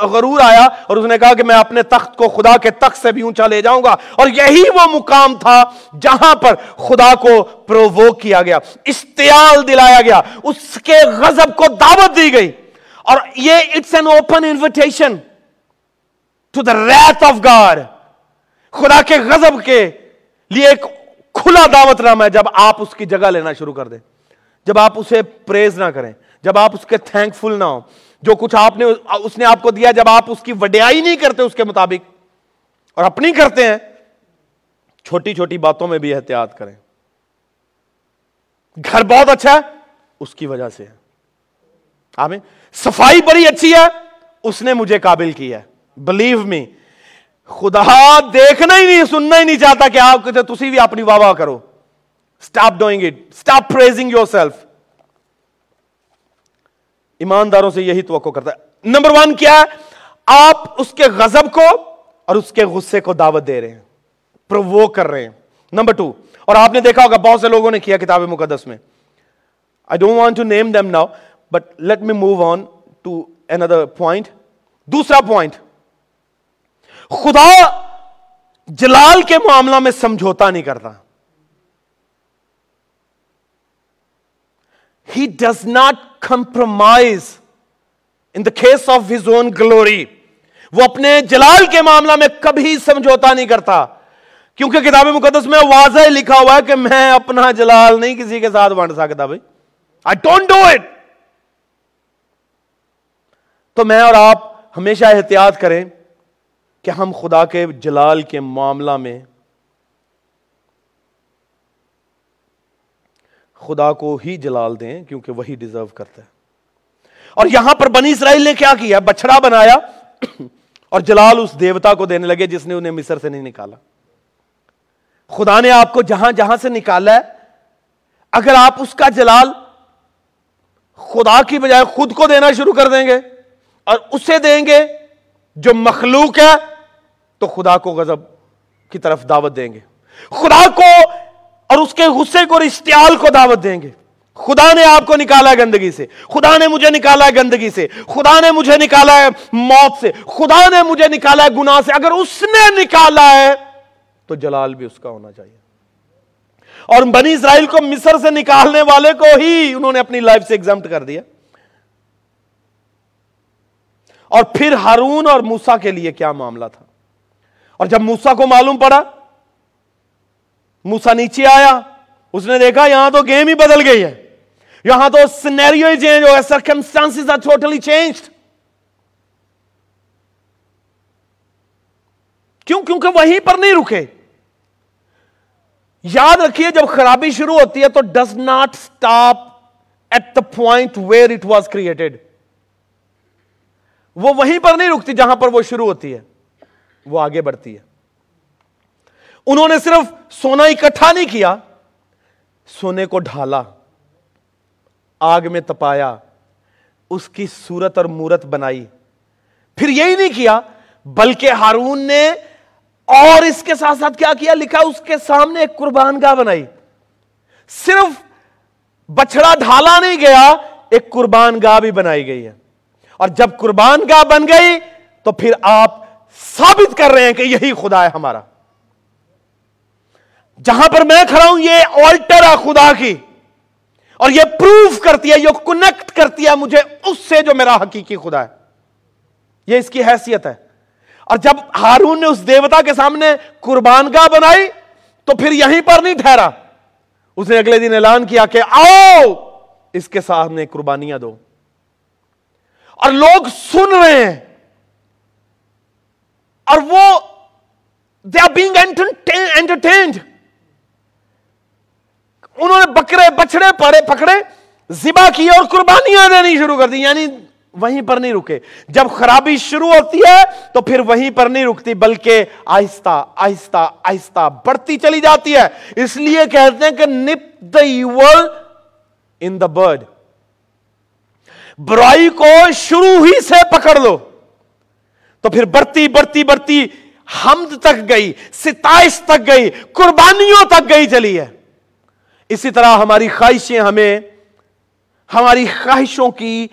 غرور آیا اور اس نے کہا کہ میں اپنے تخت کو خدا کے تخت سے بھی اونچا لے جاؤں گا۔ اور یہی وہ مقام تھا جہاں پر خدا کو پروو کیا گیا، اشتعال دلایا گیا، اس کے غضب کو دعوت دی گئی۔ اور یہ it's an open invitation to the wrath of God خدا کے غضب کے لیے ایک کھلا دعوت نام ہے، جب آپ اس کی جگہ لینا شروع کر دیں۔ جب آپ اسے پریز نہ کریں۔ جب آپ اس کے تھینک فل نہ ہو جو کچھ آپ نے اس نے آپ کو دیا، جب آپ اس کی وڈیائی نہیں کرتے اس کے مطابق، اور اپنی کرتے ہیں، چھوٹی چھوٹی باتوں میں بھی احتیاط کریں۔ گھر بہت اچھا ہے، اس کی وجہ سے آمین۔ صفائی بڑی اچھی ہے، اس نے مجھے قابل کیا ہے۔ بلیو می خدا دیکھنا ہی نہیں، سننا ہی نہیں چاہتا کہ آپ تسی بھی اپنی واہ واہ کرو۔ Stop doing it stop praising yourself ایمانداروں سے یہی توقع کرتا ہے۔ نمبر ون کیا ہے؟ آپ اس کے غزب کو اور اس کے غصے کو دعوت دے رہے ہیں پروو کر رہے ہیں۔ نمبر ٹو اور آپ نے دیکھا ہوگا بہت سے لوگوں نے کیا کتاب مقدس میں۔ I don't want to name them now but let me move on to another point دوسرا پوائنٹ خدا جلال کے معاملہ میں سمجھوتا نہیں کرتا۔ He does not compromise in the case of his own glory وہ اپنے جلال کے معاملہ میں کبھی سمجھوتا نہیں کرتا، کیونکہ کتاب مقدس میں واضح لکھا ہوا ہے کہ میں اپنا جلال نہیں کسی کے ساتھ بانٹ سکتا بھائی۔ آئی ڈونٹ ڈو اٹ تو میں اور آپ ہمیشہ احتیاط کریں کہ ہم خدا کے جلال کے معاملہ میں خدا کو ہی جلال دیں کیونکہ وہی ڈیزرو کرتا ہے۔ اور یہاں پر بنی اسرائیل نے کیا کیا؟ بچڑا بنایا اور جلال اس دیوتا کو دینے لگے جس نے انہیں مصر سے نہیں نکالا۔ خدا نے آپ کو جہاں جہاں سے نکالا ہے، اگر آپ اس کا جلال خدا کی بجائے خود کو دینا شروع کر دیں گے اور اسے دیں گے جو مخلوق ہے، تو خدا کو غضب کی طرف دعوت دیں گے۔ خدا کو اور اس کے غصے کو اشتعال کو دعوت دیں گے۔ خدا نے آپ کو نکالا ہے گندگی سے۔ خدا نے مجھے نکالا ہے گندگی سے۔ خدا نے مجھے نکالا ہے موت سے۔ خدا نے مجھے نکالا ہے گناہ سے۔ اگر اس نے نکالا ہے تو جلال بھی اس کا ہونا چاہیے۔ اور بنی اسرائیل کو مصر سے نکالنے والے کو ہی انہوں نے اپنی لائف سے ایگزامٹ کر دیا۔ اور پھر ہارون اور موسا کے لیے کیا معاملہ تھا؟ اور جب موسا کو معلوم پڑا موسا نیچے آیا، اس نے دیکھا یہاں تو گیم ہی بدل گئی ہے۔ یہاں تو سینیریو ہی چینج ہو گیا سرکمسٹانس آر ٹوٹلی چینج کیوں؟ کیونکہ وہیں پر نہیں رکے۔ یاد رکھیے، جب خرابی شروع ہوتی ہے تو does not stop at the point where it was created وہ وہیں پر نہیں رکتی جہاں پر وہ شروع ہوتی ہے، وہ آگے بڑھتی ہے۔ انہوں نے صرف سونا اکٹھا نہیں کیا، سونے کو ڈھالا، آگ میں تپایا، اس کی صورت اور مورت بنائی۔ پھر یہی نہیں کیا، بلکہ ہارون نے اور اس کے ساتھ ساتھ کیا کیا؟ لکھا، اس کے سامنے ایک قربان گاہ بنائی۔ صرف بچڑا ڈھالا نہیں گیا، ایک قربان گاہ بھی بنائی گئی ہے۔ اور جب قربان گاہ بن گئی، تو پھر آپ ثابت کر رہے ہیں کہ یہی خدا ہے ہمارا۔ جہاں پر میں کھڑا ہوں، یہ آلٹر ہے خدا کی۔ اور یہ پروف کرتی ہے، یہ کنیکٹ کرتی ہے مجھے اس سے جو میرا حقیقی خدا ہے۔ یہ اس کی حیثیت ہے۔ اور جب ہارون نے اس دیوتا کے سامنے قربان گاہ بنائی، تو پھر یہیں پر نہیں ٹھہرا۔ اس نے اگلے دن اعلان کیا کہ آؤ، اس کے سامنے قربانیاں دو۔ اور لوگ سن رہے ہیں۔ اور وہ دے آر بینگ انٹرٹینڈ انہوں نے بکرے بچڑے پڑے پکڑے زبا کیے اور قربانیاں دینی شروع کر دی یعنی وہیں پر نہیں رکے۔ جب خرابی شروع ہوتی ہے تو پھر وہیں پر نہیں رکتی، بلکہ آہستہ آہستہ آہستہ بڑھتی چلی جاتی ہے۔ اس لیے کہتے ہیں کہ نپ دا ایول ان دا برڈ۔ برائی کو شروع ہی سے پکڑ لو۔ تو پھر بڑھتی بڑھتی بڑھتی، حمد تک گئی، ستائش تک گئی، قربانیوں تک گئی چلی ہے۔ اسی طرح ہماری خواہشیں ہمیں ہماری خواہشوں کی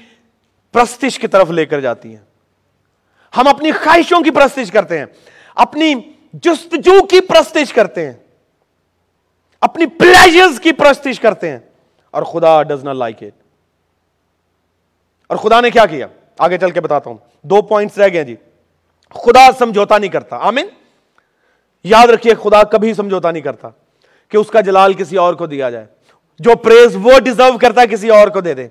پرستش کی طرف لے کر جاتی ہیں۔ ہم اپنی خواہشوں کی پرستش کرتے ہیں، اپنی جستجو کی پرستش کرتے ہیں، اپنی پلیجرز کی پرستش کرتے ہیں۔ اور خدا ڈز ناٹ لائک اٹ اور خدا نے کیا کیا؟ آگے چل کے بتاتا ہوں۔ دو پوائنٹس رہ گئے جی۔ خدا سمجھوتا نہیں کرتا۔ آمین۔ یاد رکھیے، خدا کبھی سمجھوتا نہیں کرتا۔ کہ اس کا جلال کسی اور کو دیا جائے۔ جو پریز وہ ڈیزرو کرتا ہے، کسی اور کو دے دے۔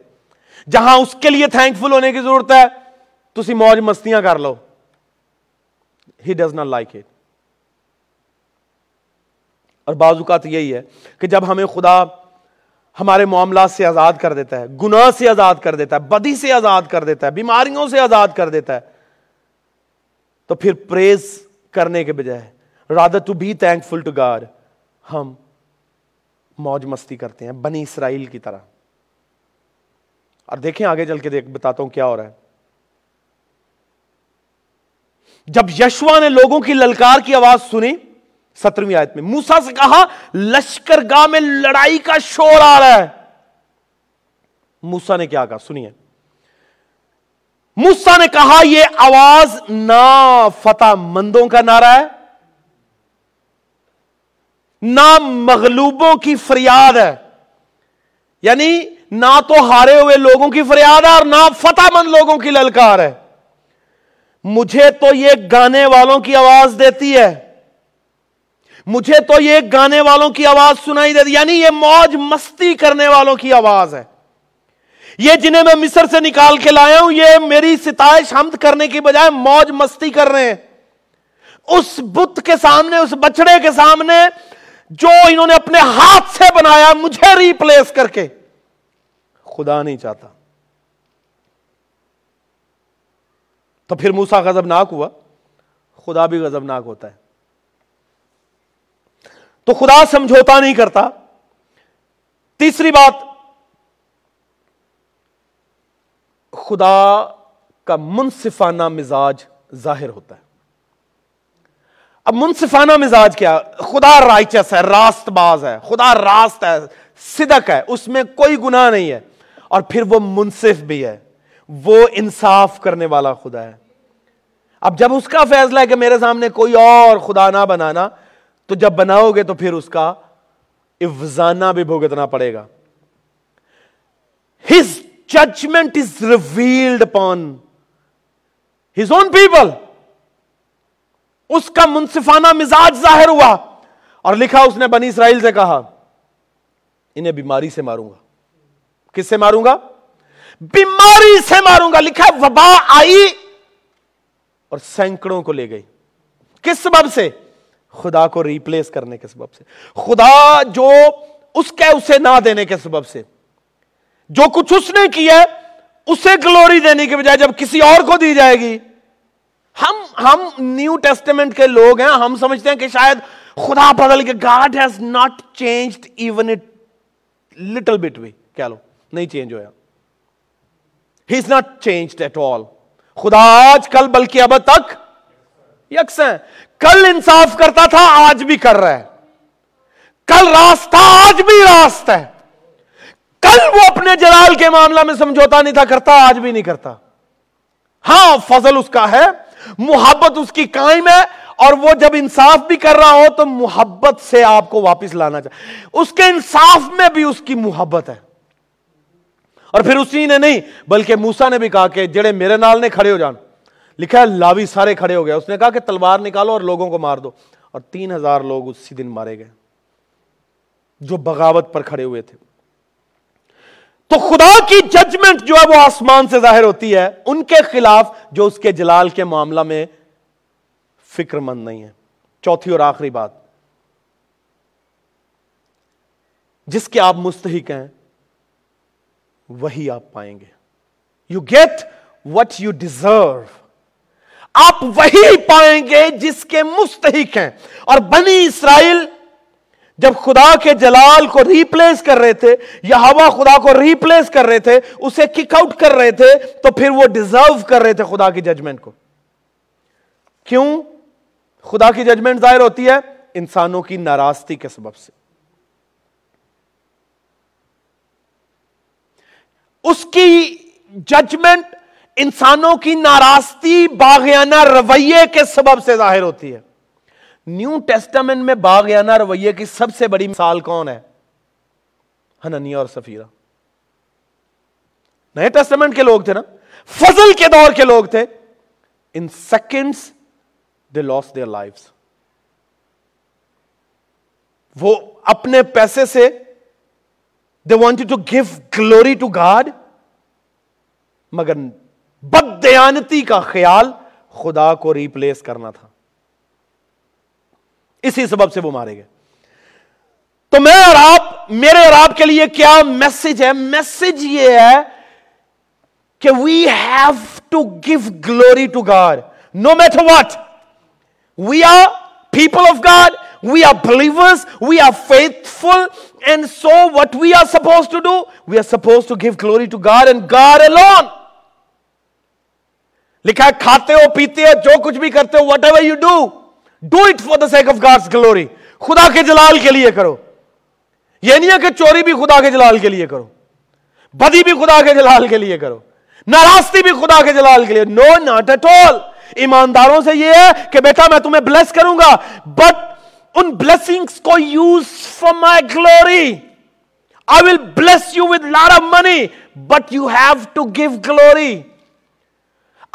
جہاں اس کے لیے تھینک فل ہونے کی ضرورت ہے، تو موج مستیاں کر لو۔ He does not like it اور بعض اوقات یہی ہے کہ جب ہمیں خدا ہمارے معاملات سے آزاد کر دیتا ہے، گناہ سے آزاد کر دیتا ہے، بدی سے آزاد کر دیتا ہے، بیماریوں سے آزاد کر دیتا ہے، تو پھر پریز کرنے کے بجائے rather to be thankful to God ہم موج مستی کرتے ہیں، بنی اسرائیل کی طرح۔ اور دیکھیں آگے چل کے دیکھ، بتاتا ہوں کیا ہو رہا ہے۔ جب یشوا نے لوگوں کی للکار کی آواز سنی، سترویں آیت میں موسا سے کہا، لشکر گاہ میں لڑائی کا شور آ رہا ہے۔ موسا نے کیا کہا؟ سنیے۔ موسا نے کہا، یہ آواز نا فتح مندوں کا نعرہ ہے۔ نہ مغلوبوں کی فریاد ہے۔ یعنی نہ تو ہارے ہوئے لوگوں کی فریاد ہے اور نہ فتح مند لوگوں کی للکار ہے۔ مجھے تو یہ گانے والوں کی آواز دیتی ہے۔ مجھے تو یہ گانے والوں کی آواز سنائی دیتی یعنی یہ موج مستی کرنے والوں کی آواز ہے۔ یہ جنہیں میں مصر سے نکال کے لایا ہوں، یہ میری ستائش حمد کرنے کی بجائے موج مستی کر رہے ہیں۔ اس بت کے سامنے، اس بچڑے کے سامنے جو انہوں نے اپنے ہاتھ سے بنایا، مجھے ریپلیس کر کے خدا نہیں چاہتا۔ تو پھر موسا غضبناک ہوا۔ خدا بھی غضبناک ہوتا ہے۔ تو خدا سمجھوتا نہیں کرتا۔ تیسری بات، خدا کا منصفانہ مزاج ظاہر ہوتا ہے۔ اب منصفانہ مزاج کیا؟ خدا رائچس ہے راست باز ہے، خدا راست ہے، صدق ہے، اس میں کوئی گناہ نہیں ہے۔ اور پھر وہ منصف بھی ہے، وہ انصاف کرنے والا خدا ہے۔ اب جب اس کا فیصلہ ہے کہ میرے سامنے کوئی اور خدا نہ بنانا، تو جب بناؤ گے تو پھر اس کا افزانہ بھی بھگتنا پڑے گا۔ His judgement is revealed upon his own people اس کا منصفانہ مزاج ظاہر ہوا اور لکھا اس نے بنی اسرائیل سے کہا، انہیں بیماری سے ماروں گا۔ کس سے ماروں گا؟ بیماری سے ماروں گا۔ لکھا وبا آئی اور سینکڑوں کو لے گئی۔ کس سبب سے؟ خدا کو ریپلیس کرنے کے سبب سے۔ خدا جو اس کے اسے نہ دینے کے سبب سے۔ جو کچھ اس نے کیا اسے گلوری دینے کے بجائے جب کسی اور کو دی جائے گی ہم ہم نیو ٹیسٹمنٹ کے لوگ ہیں، ہم سمجھتے ہیں کہ شاید خدا بدل کے God has not change even it little bit بھی کیا لو؟ نہیں چینج ہوا he is not change at all خدا آج کل بلکہ اب تک یکس ہے کل انصاف کرتا تھا، آج بھی کر رہا ہے۔ کل راستہ آج بھی راست ہے۔ کل وہ اپنے جلال کے معاملہ میں سمجھوتا نہیں تھا، کرتا، آج بھی نہیں کرتا۔ ہاں فضل اس کا ہے۔ محبت اس کی قائم ہے اور وہ جب انصاف بھی کر رہا ہو تو محبت سے آپ کو واپس لانا چاہے اس کے انصاف میں بھی اس کی محبت ہے۔ اور پھر اسی نے نہیں، بلکہ موسا نے بھی کہا کہ جڑے میرے نال نے کھڑے ہو جان۔ لکھا ہے، لاوی سارے کھڑے ہو گئے۔ اس نے کہا کہ تلوار نکالو اور لوگوں کو مار دو۔ اور تین ہزار لوگ اسی دن مارے گئے۔ جو بغاوت پر کھڑے ہوئے تھے۔ تو خدا کی ججمنٹ جو ہے وہ آسمان سے ظاہر ہوتی ہے، ان کے خلاف جو اس کے جلال کے معاملہ میں فکر مند نہیں ہے۔ چوتھی اور آخری بات۔ جس کے آپ مستحق ہیں، وہی آپ پائیں گے۔ You get what you deserve آپ وہی پائیں گے جس کے مستحق ہیں۔ اور بنی اسرائیل جب خدا کے جلال کو ریپلیس کر رہے تھے، یا ہوا خدا کو ریپلیس کر رہے تھے، اسے کک آؤٹ کر رہے تھے، تو پھر وہ ڈیزرو کر رہے تھے خدا کی ججمنٹ کو۔ کیوں؟ خدا کی ججمنٹ ظاہر ہوتی ہے انسانوں کی ناراستی کے سبب سے۔ اس کی ججمنٹ انسانوں کی ناراستی، باغیانہ رویے کے سبب سے ظاہر ہوتی ہے۔ نیو ٹیسٹمنٹ میں باغیانہ رویے کی سب سے بڑی مثال کون ہے؟ ہننیا اور سفیرہ نئے ٹیسٹمنٹ کے لوگ تھے نا؟ فضل کے دور کے لوگ تھے۔ In seconds they lose their life وہ اپنے پیسے سے they want to give glory to God مگر بد دیانتی کا خیال خدا کو ریپلیس کرنا تھا۔ اسی سبب سے وہ مارے گئے۔ تو میں اور آپ، میرے اور آپ کے لیے کیا میسج ہے؟ میسج یہ ہے کہ we have to give glory to God no matter what we are people of God we are believers we are faithful and so what we are suppose to do we are suppose to give glory to God and God alone لکھا ہے، کھاتے ہو، پیتے ہو، جو کچھ بھی کرتے ہو whatever you do do it for the sake of God's glory خدا کے جلال کے لیے کرو. یہ نہیں ہے کہ چوری بھی خدا کے جلال کے لیے کرو. بدی بھی خدا کے جلال کے لیے کرو. ناراستی بھی خدا کے جلال کے لیے. نو ناٹ ایٹ آل ایمانداروں سے یہ ہے کہ بیٹا میں تمہیں بلیس کروں گا. بٹ ان بلیسنگس کو use for my glory I will bless you with lot of money but you have to give glory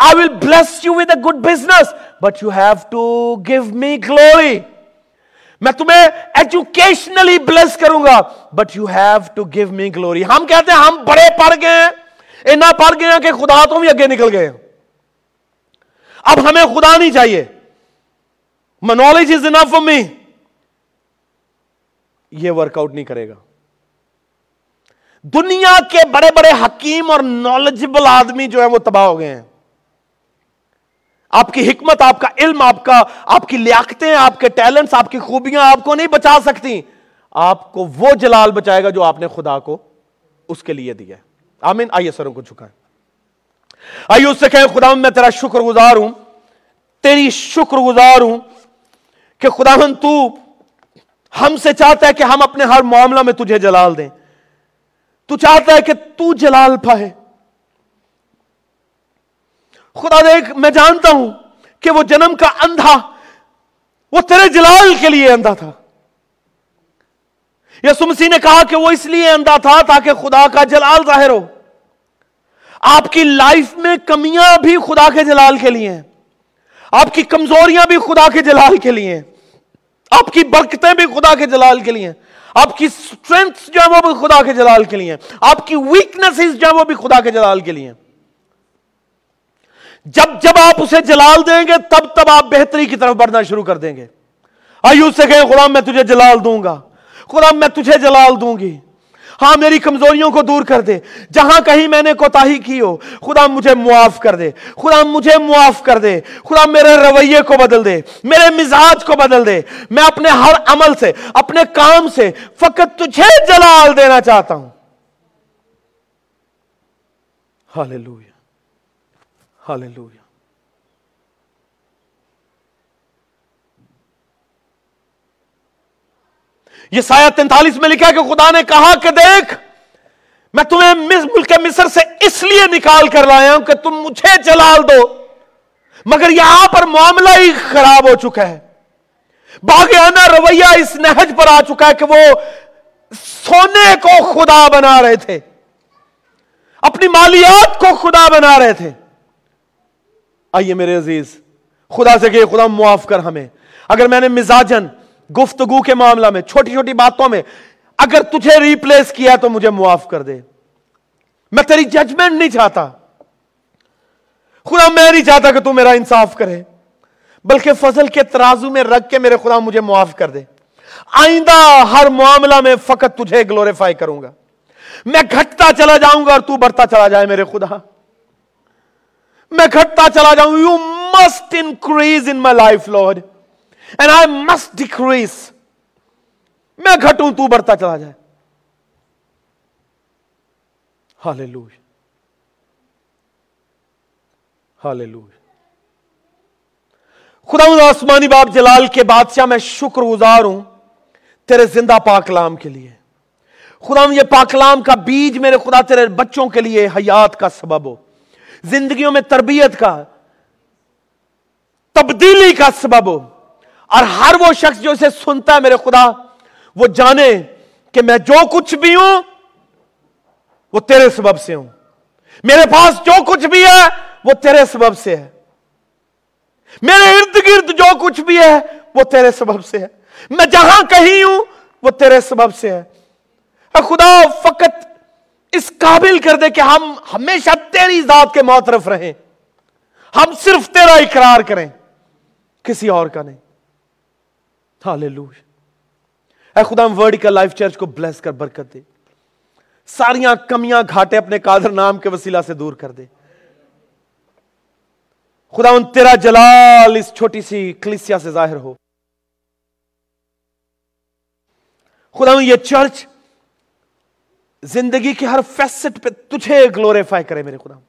I will bless you with a good business, but you have to give me glory. میں تمہیں ایجوکیشنلی بلیس کروں گا but you have to give me glory ہم کہتے ہیں ہم بڑے پڑھ گئے ہیں اتنا پڑھ گئے ہیں کہ خدا تو بھی اگے نکل گئے اب ہمیں خدا نہیں چاہیے۔ Knowledge is enough for me یہ ورک آؤٹ نہیں کرے گا۔ دنیا کے بڑے بڑے حکیم اور نالجبل آدمی جو ہے وہ تباہ ہو گئے ہیں۔ آپ کی حکمت، آپ کا علم، آپ کا، آپ کی لیاقتیں، آپ کے ٹیلنٹس آپ کی خوبیاں آپ کو نہیں بچا سکتی۔ آپ کو وہ جلال بچائے گا جو آپ نے خدا کو اس کے لیے دیا ہے۔ آمین۔ آئیے سروں کو جھکائیں۔ آئیے اس سے کہیں، خدا میں تیرا شکر گزار ہوں۔ تیری شکر گزار ہوں کہ خدا تو ہم سے چاہتا ہے کہ ہم اپنے ہر معاملہ میں تجھے جلال دیں۔ تو چاہتا ہے کہ تو جلال پائے خدا دیکھ میں جانتا ہوں کہ وہ جنم کا اندھا، وہ تیرے جلال کے لیے اندھا تھا۔ یسو مسیح نے کہا کہ وہ اس لیے اندھا تھا تاکہ خدا کا جلال ظاہر ہو۔ آپ کی لائف میں کمیاں بھی خدا کے جلال کے لیے ہیں۔ آپ کی کمزوریاں بھی خدا کے جلال کے لیے ہیں۔ آپ کی برکتیں بھی خدا کے جلال کے لیے ہیں۔ آپ کی اسٹرینتھ جو ہے وہ بھی خدا کے جلال کے لیے ہیں۔ آپ کی ویکنس جو ہے وہ بھی خدا کے جلال کے لیے ہیں۔ جب جب آپ اسے جلال دیں گے، تب تب آپ بہتری کی طرف بڑھنا شروع کر دیں گے۔ آئیو سے کہیں غلام میں تجھے جلال دوں گا۔ خدا میں تجھے جلال دوں گی۔ ہاں میری کمزوریوں کو دور کر دے۔ جہاں کہیں میں نے کوتاہی کی ہو، خدا مجھے معاف کر دے۔ خدا مجھے معاف کر دے۔ خدا میرے رویے کو بدل دے، میرے مزاج کو بدل دے۔ میں اپنے ہر عمل سے، اپنے کام سے فقط تجھے جلال دینا چاہتا ہوں۔ ہاللویا ہاللویا یہ سایہ تینتالیس میں لکھا کہ خدا نے کہا کہ دیکھ، میں تمہیں ملک مصر سے اس لیے نکال کر لایا ہوں کہ تم مجھے جلال دو۔ مگر یہاں پر معاملہ ہی خراب ہو چکا ہے۔ باغیانہ رویہ اس نہج پر آ چکا ہے کہ وہ سونے کو خدا بنا رہے تھے۔ اپنی مالیات کو خدا بنا رہے تھے۔ آئیے میرے عزیز، خدا سے کہ خدا معاف کر ہمیں۔ اگر میں نے مزاجن، گفتگو کے معاملہ میں، چھوٹی چھوٹی باتوں میں اگر تجھے ریپلیس کیا تو مجھے معاف کر دے۔ میں تیری ججمنٹ نہیں چاہتا۔ خدا، میں نہیں چاہتا کہ تو میرا انصاف کرے، بلکہ فضل کے ترازو میں رکھ کے میرے خدا مجھے معاف کر دے۔ آئندہ ہر معاملہ میں فقط تجھے گلوریفائی کروں گا۔ میں گھٹتا چلا جاؤں گا اور تو بڑھتا چلا جائے میرے خدا۔ میں گھٹتا چلا جاؤں۔ You must increase in my life Lord and I must decrease میں گھٹوں، تو بڑھتا چلا جائے۔ ہال لوج ہال لوج خدا آسمانی باپ جلال کے بادشاہ، میں شکر گزار ہوں تیرے زندہ پاکلام کے لیے۔ خدا، یہ پاکلام کا بیج میرے خدا تیرے بچوں کے لیے حیات کا سبب ہو۔ زندگیوں میں تربیت کا، تبدیلی کا سبب۔ ہو اور ہر وہ شخص جو اسے سنتا ہے، میرے خدا، وہ جانے کہ میں جو کچھ بھی ہوں، وہ تیرے سبب سے ہوں۔ میرے پاس جو کچھ بھی ہے، وہ تیرے سبب سے ہے۔ میرے ارد گرد جو کچھ بھی ہے، وہ تیرے سبب سے ہے۔ میں جہاں کہیں ہوں، وہ تیرے سبب سے ہے۔ خدا، فقط اس قابل کر دے کہ ہم ہمیشہ تیری ذات کے معترف رہیں۔ ہم صرف تیرا اقرار کریں۔ کسی اور کا نہیں۔ اے خدا ورڈیکل لائف چرچ کو بلیس کر برکت دے۔ ساریاں کمیاں گھاٹے اپنے قادر نام کے وسیلہ سے دور کر دے۔ خدا، ان تیرا جلال اس چھوٹی سی کلیسیا سے ظاہر ہو۔ خدا، یہ چرچ زندگی کے ہر فیسٹ پہ تجھے گلوریفائی کرے میرے خدا۔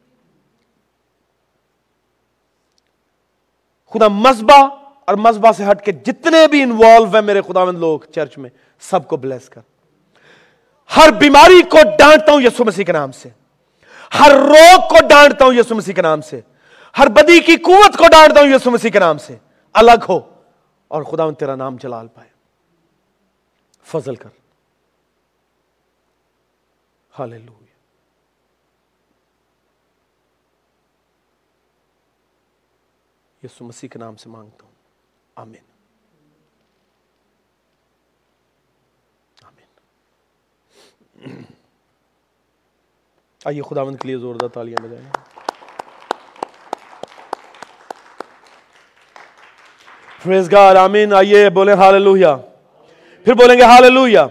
خدا مذبح اور مذبح سے ہٹ کے جتنے بھی انوالو ہیں میرے خدا مند لوگ چرچ میں، سب کو بلیس کر۔ ہر بیماری کو ڈانٹتا ہوں یسو مسیح کے نام سے۔ ہر روگ کو ڈانٹتا ہوں یسو مسیح کے نام سے۔ ہر بدی کی قوت کو ڈانٹتا ہوں یسو مسیح کے نام سے۔ الگ ہو اور خدا مند تیرا نام جلال پائے۔ فضل کر۔ ہاللویا یسو مسیح کے نام سے مانگتا ہوں. آمین. آمین. آئیے خداوند کے لیے زوردار تالیاں بجائیں. فریز گار آمین. آئیے بولیں ہاللویا پھر بولیں گے ہاللویا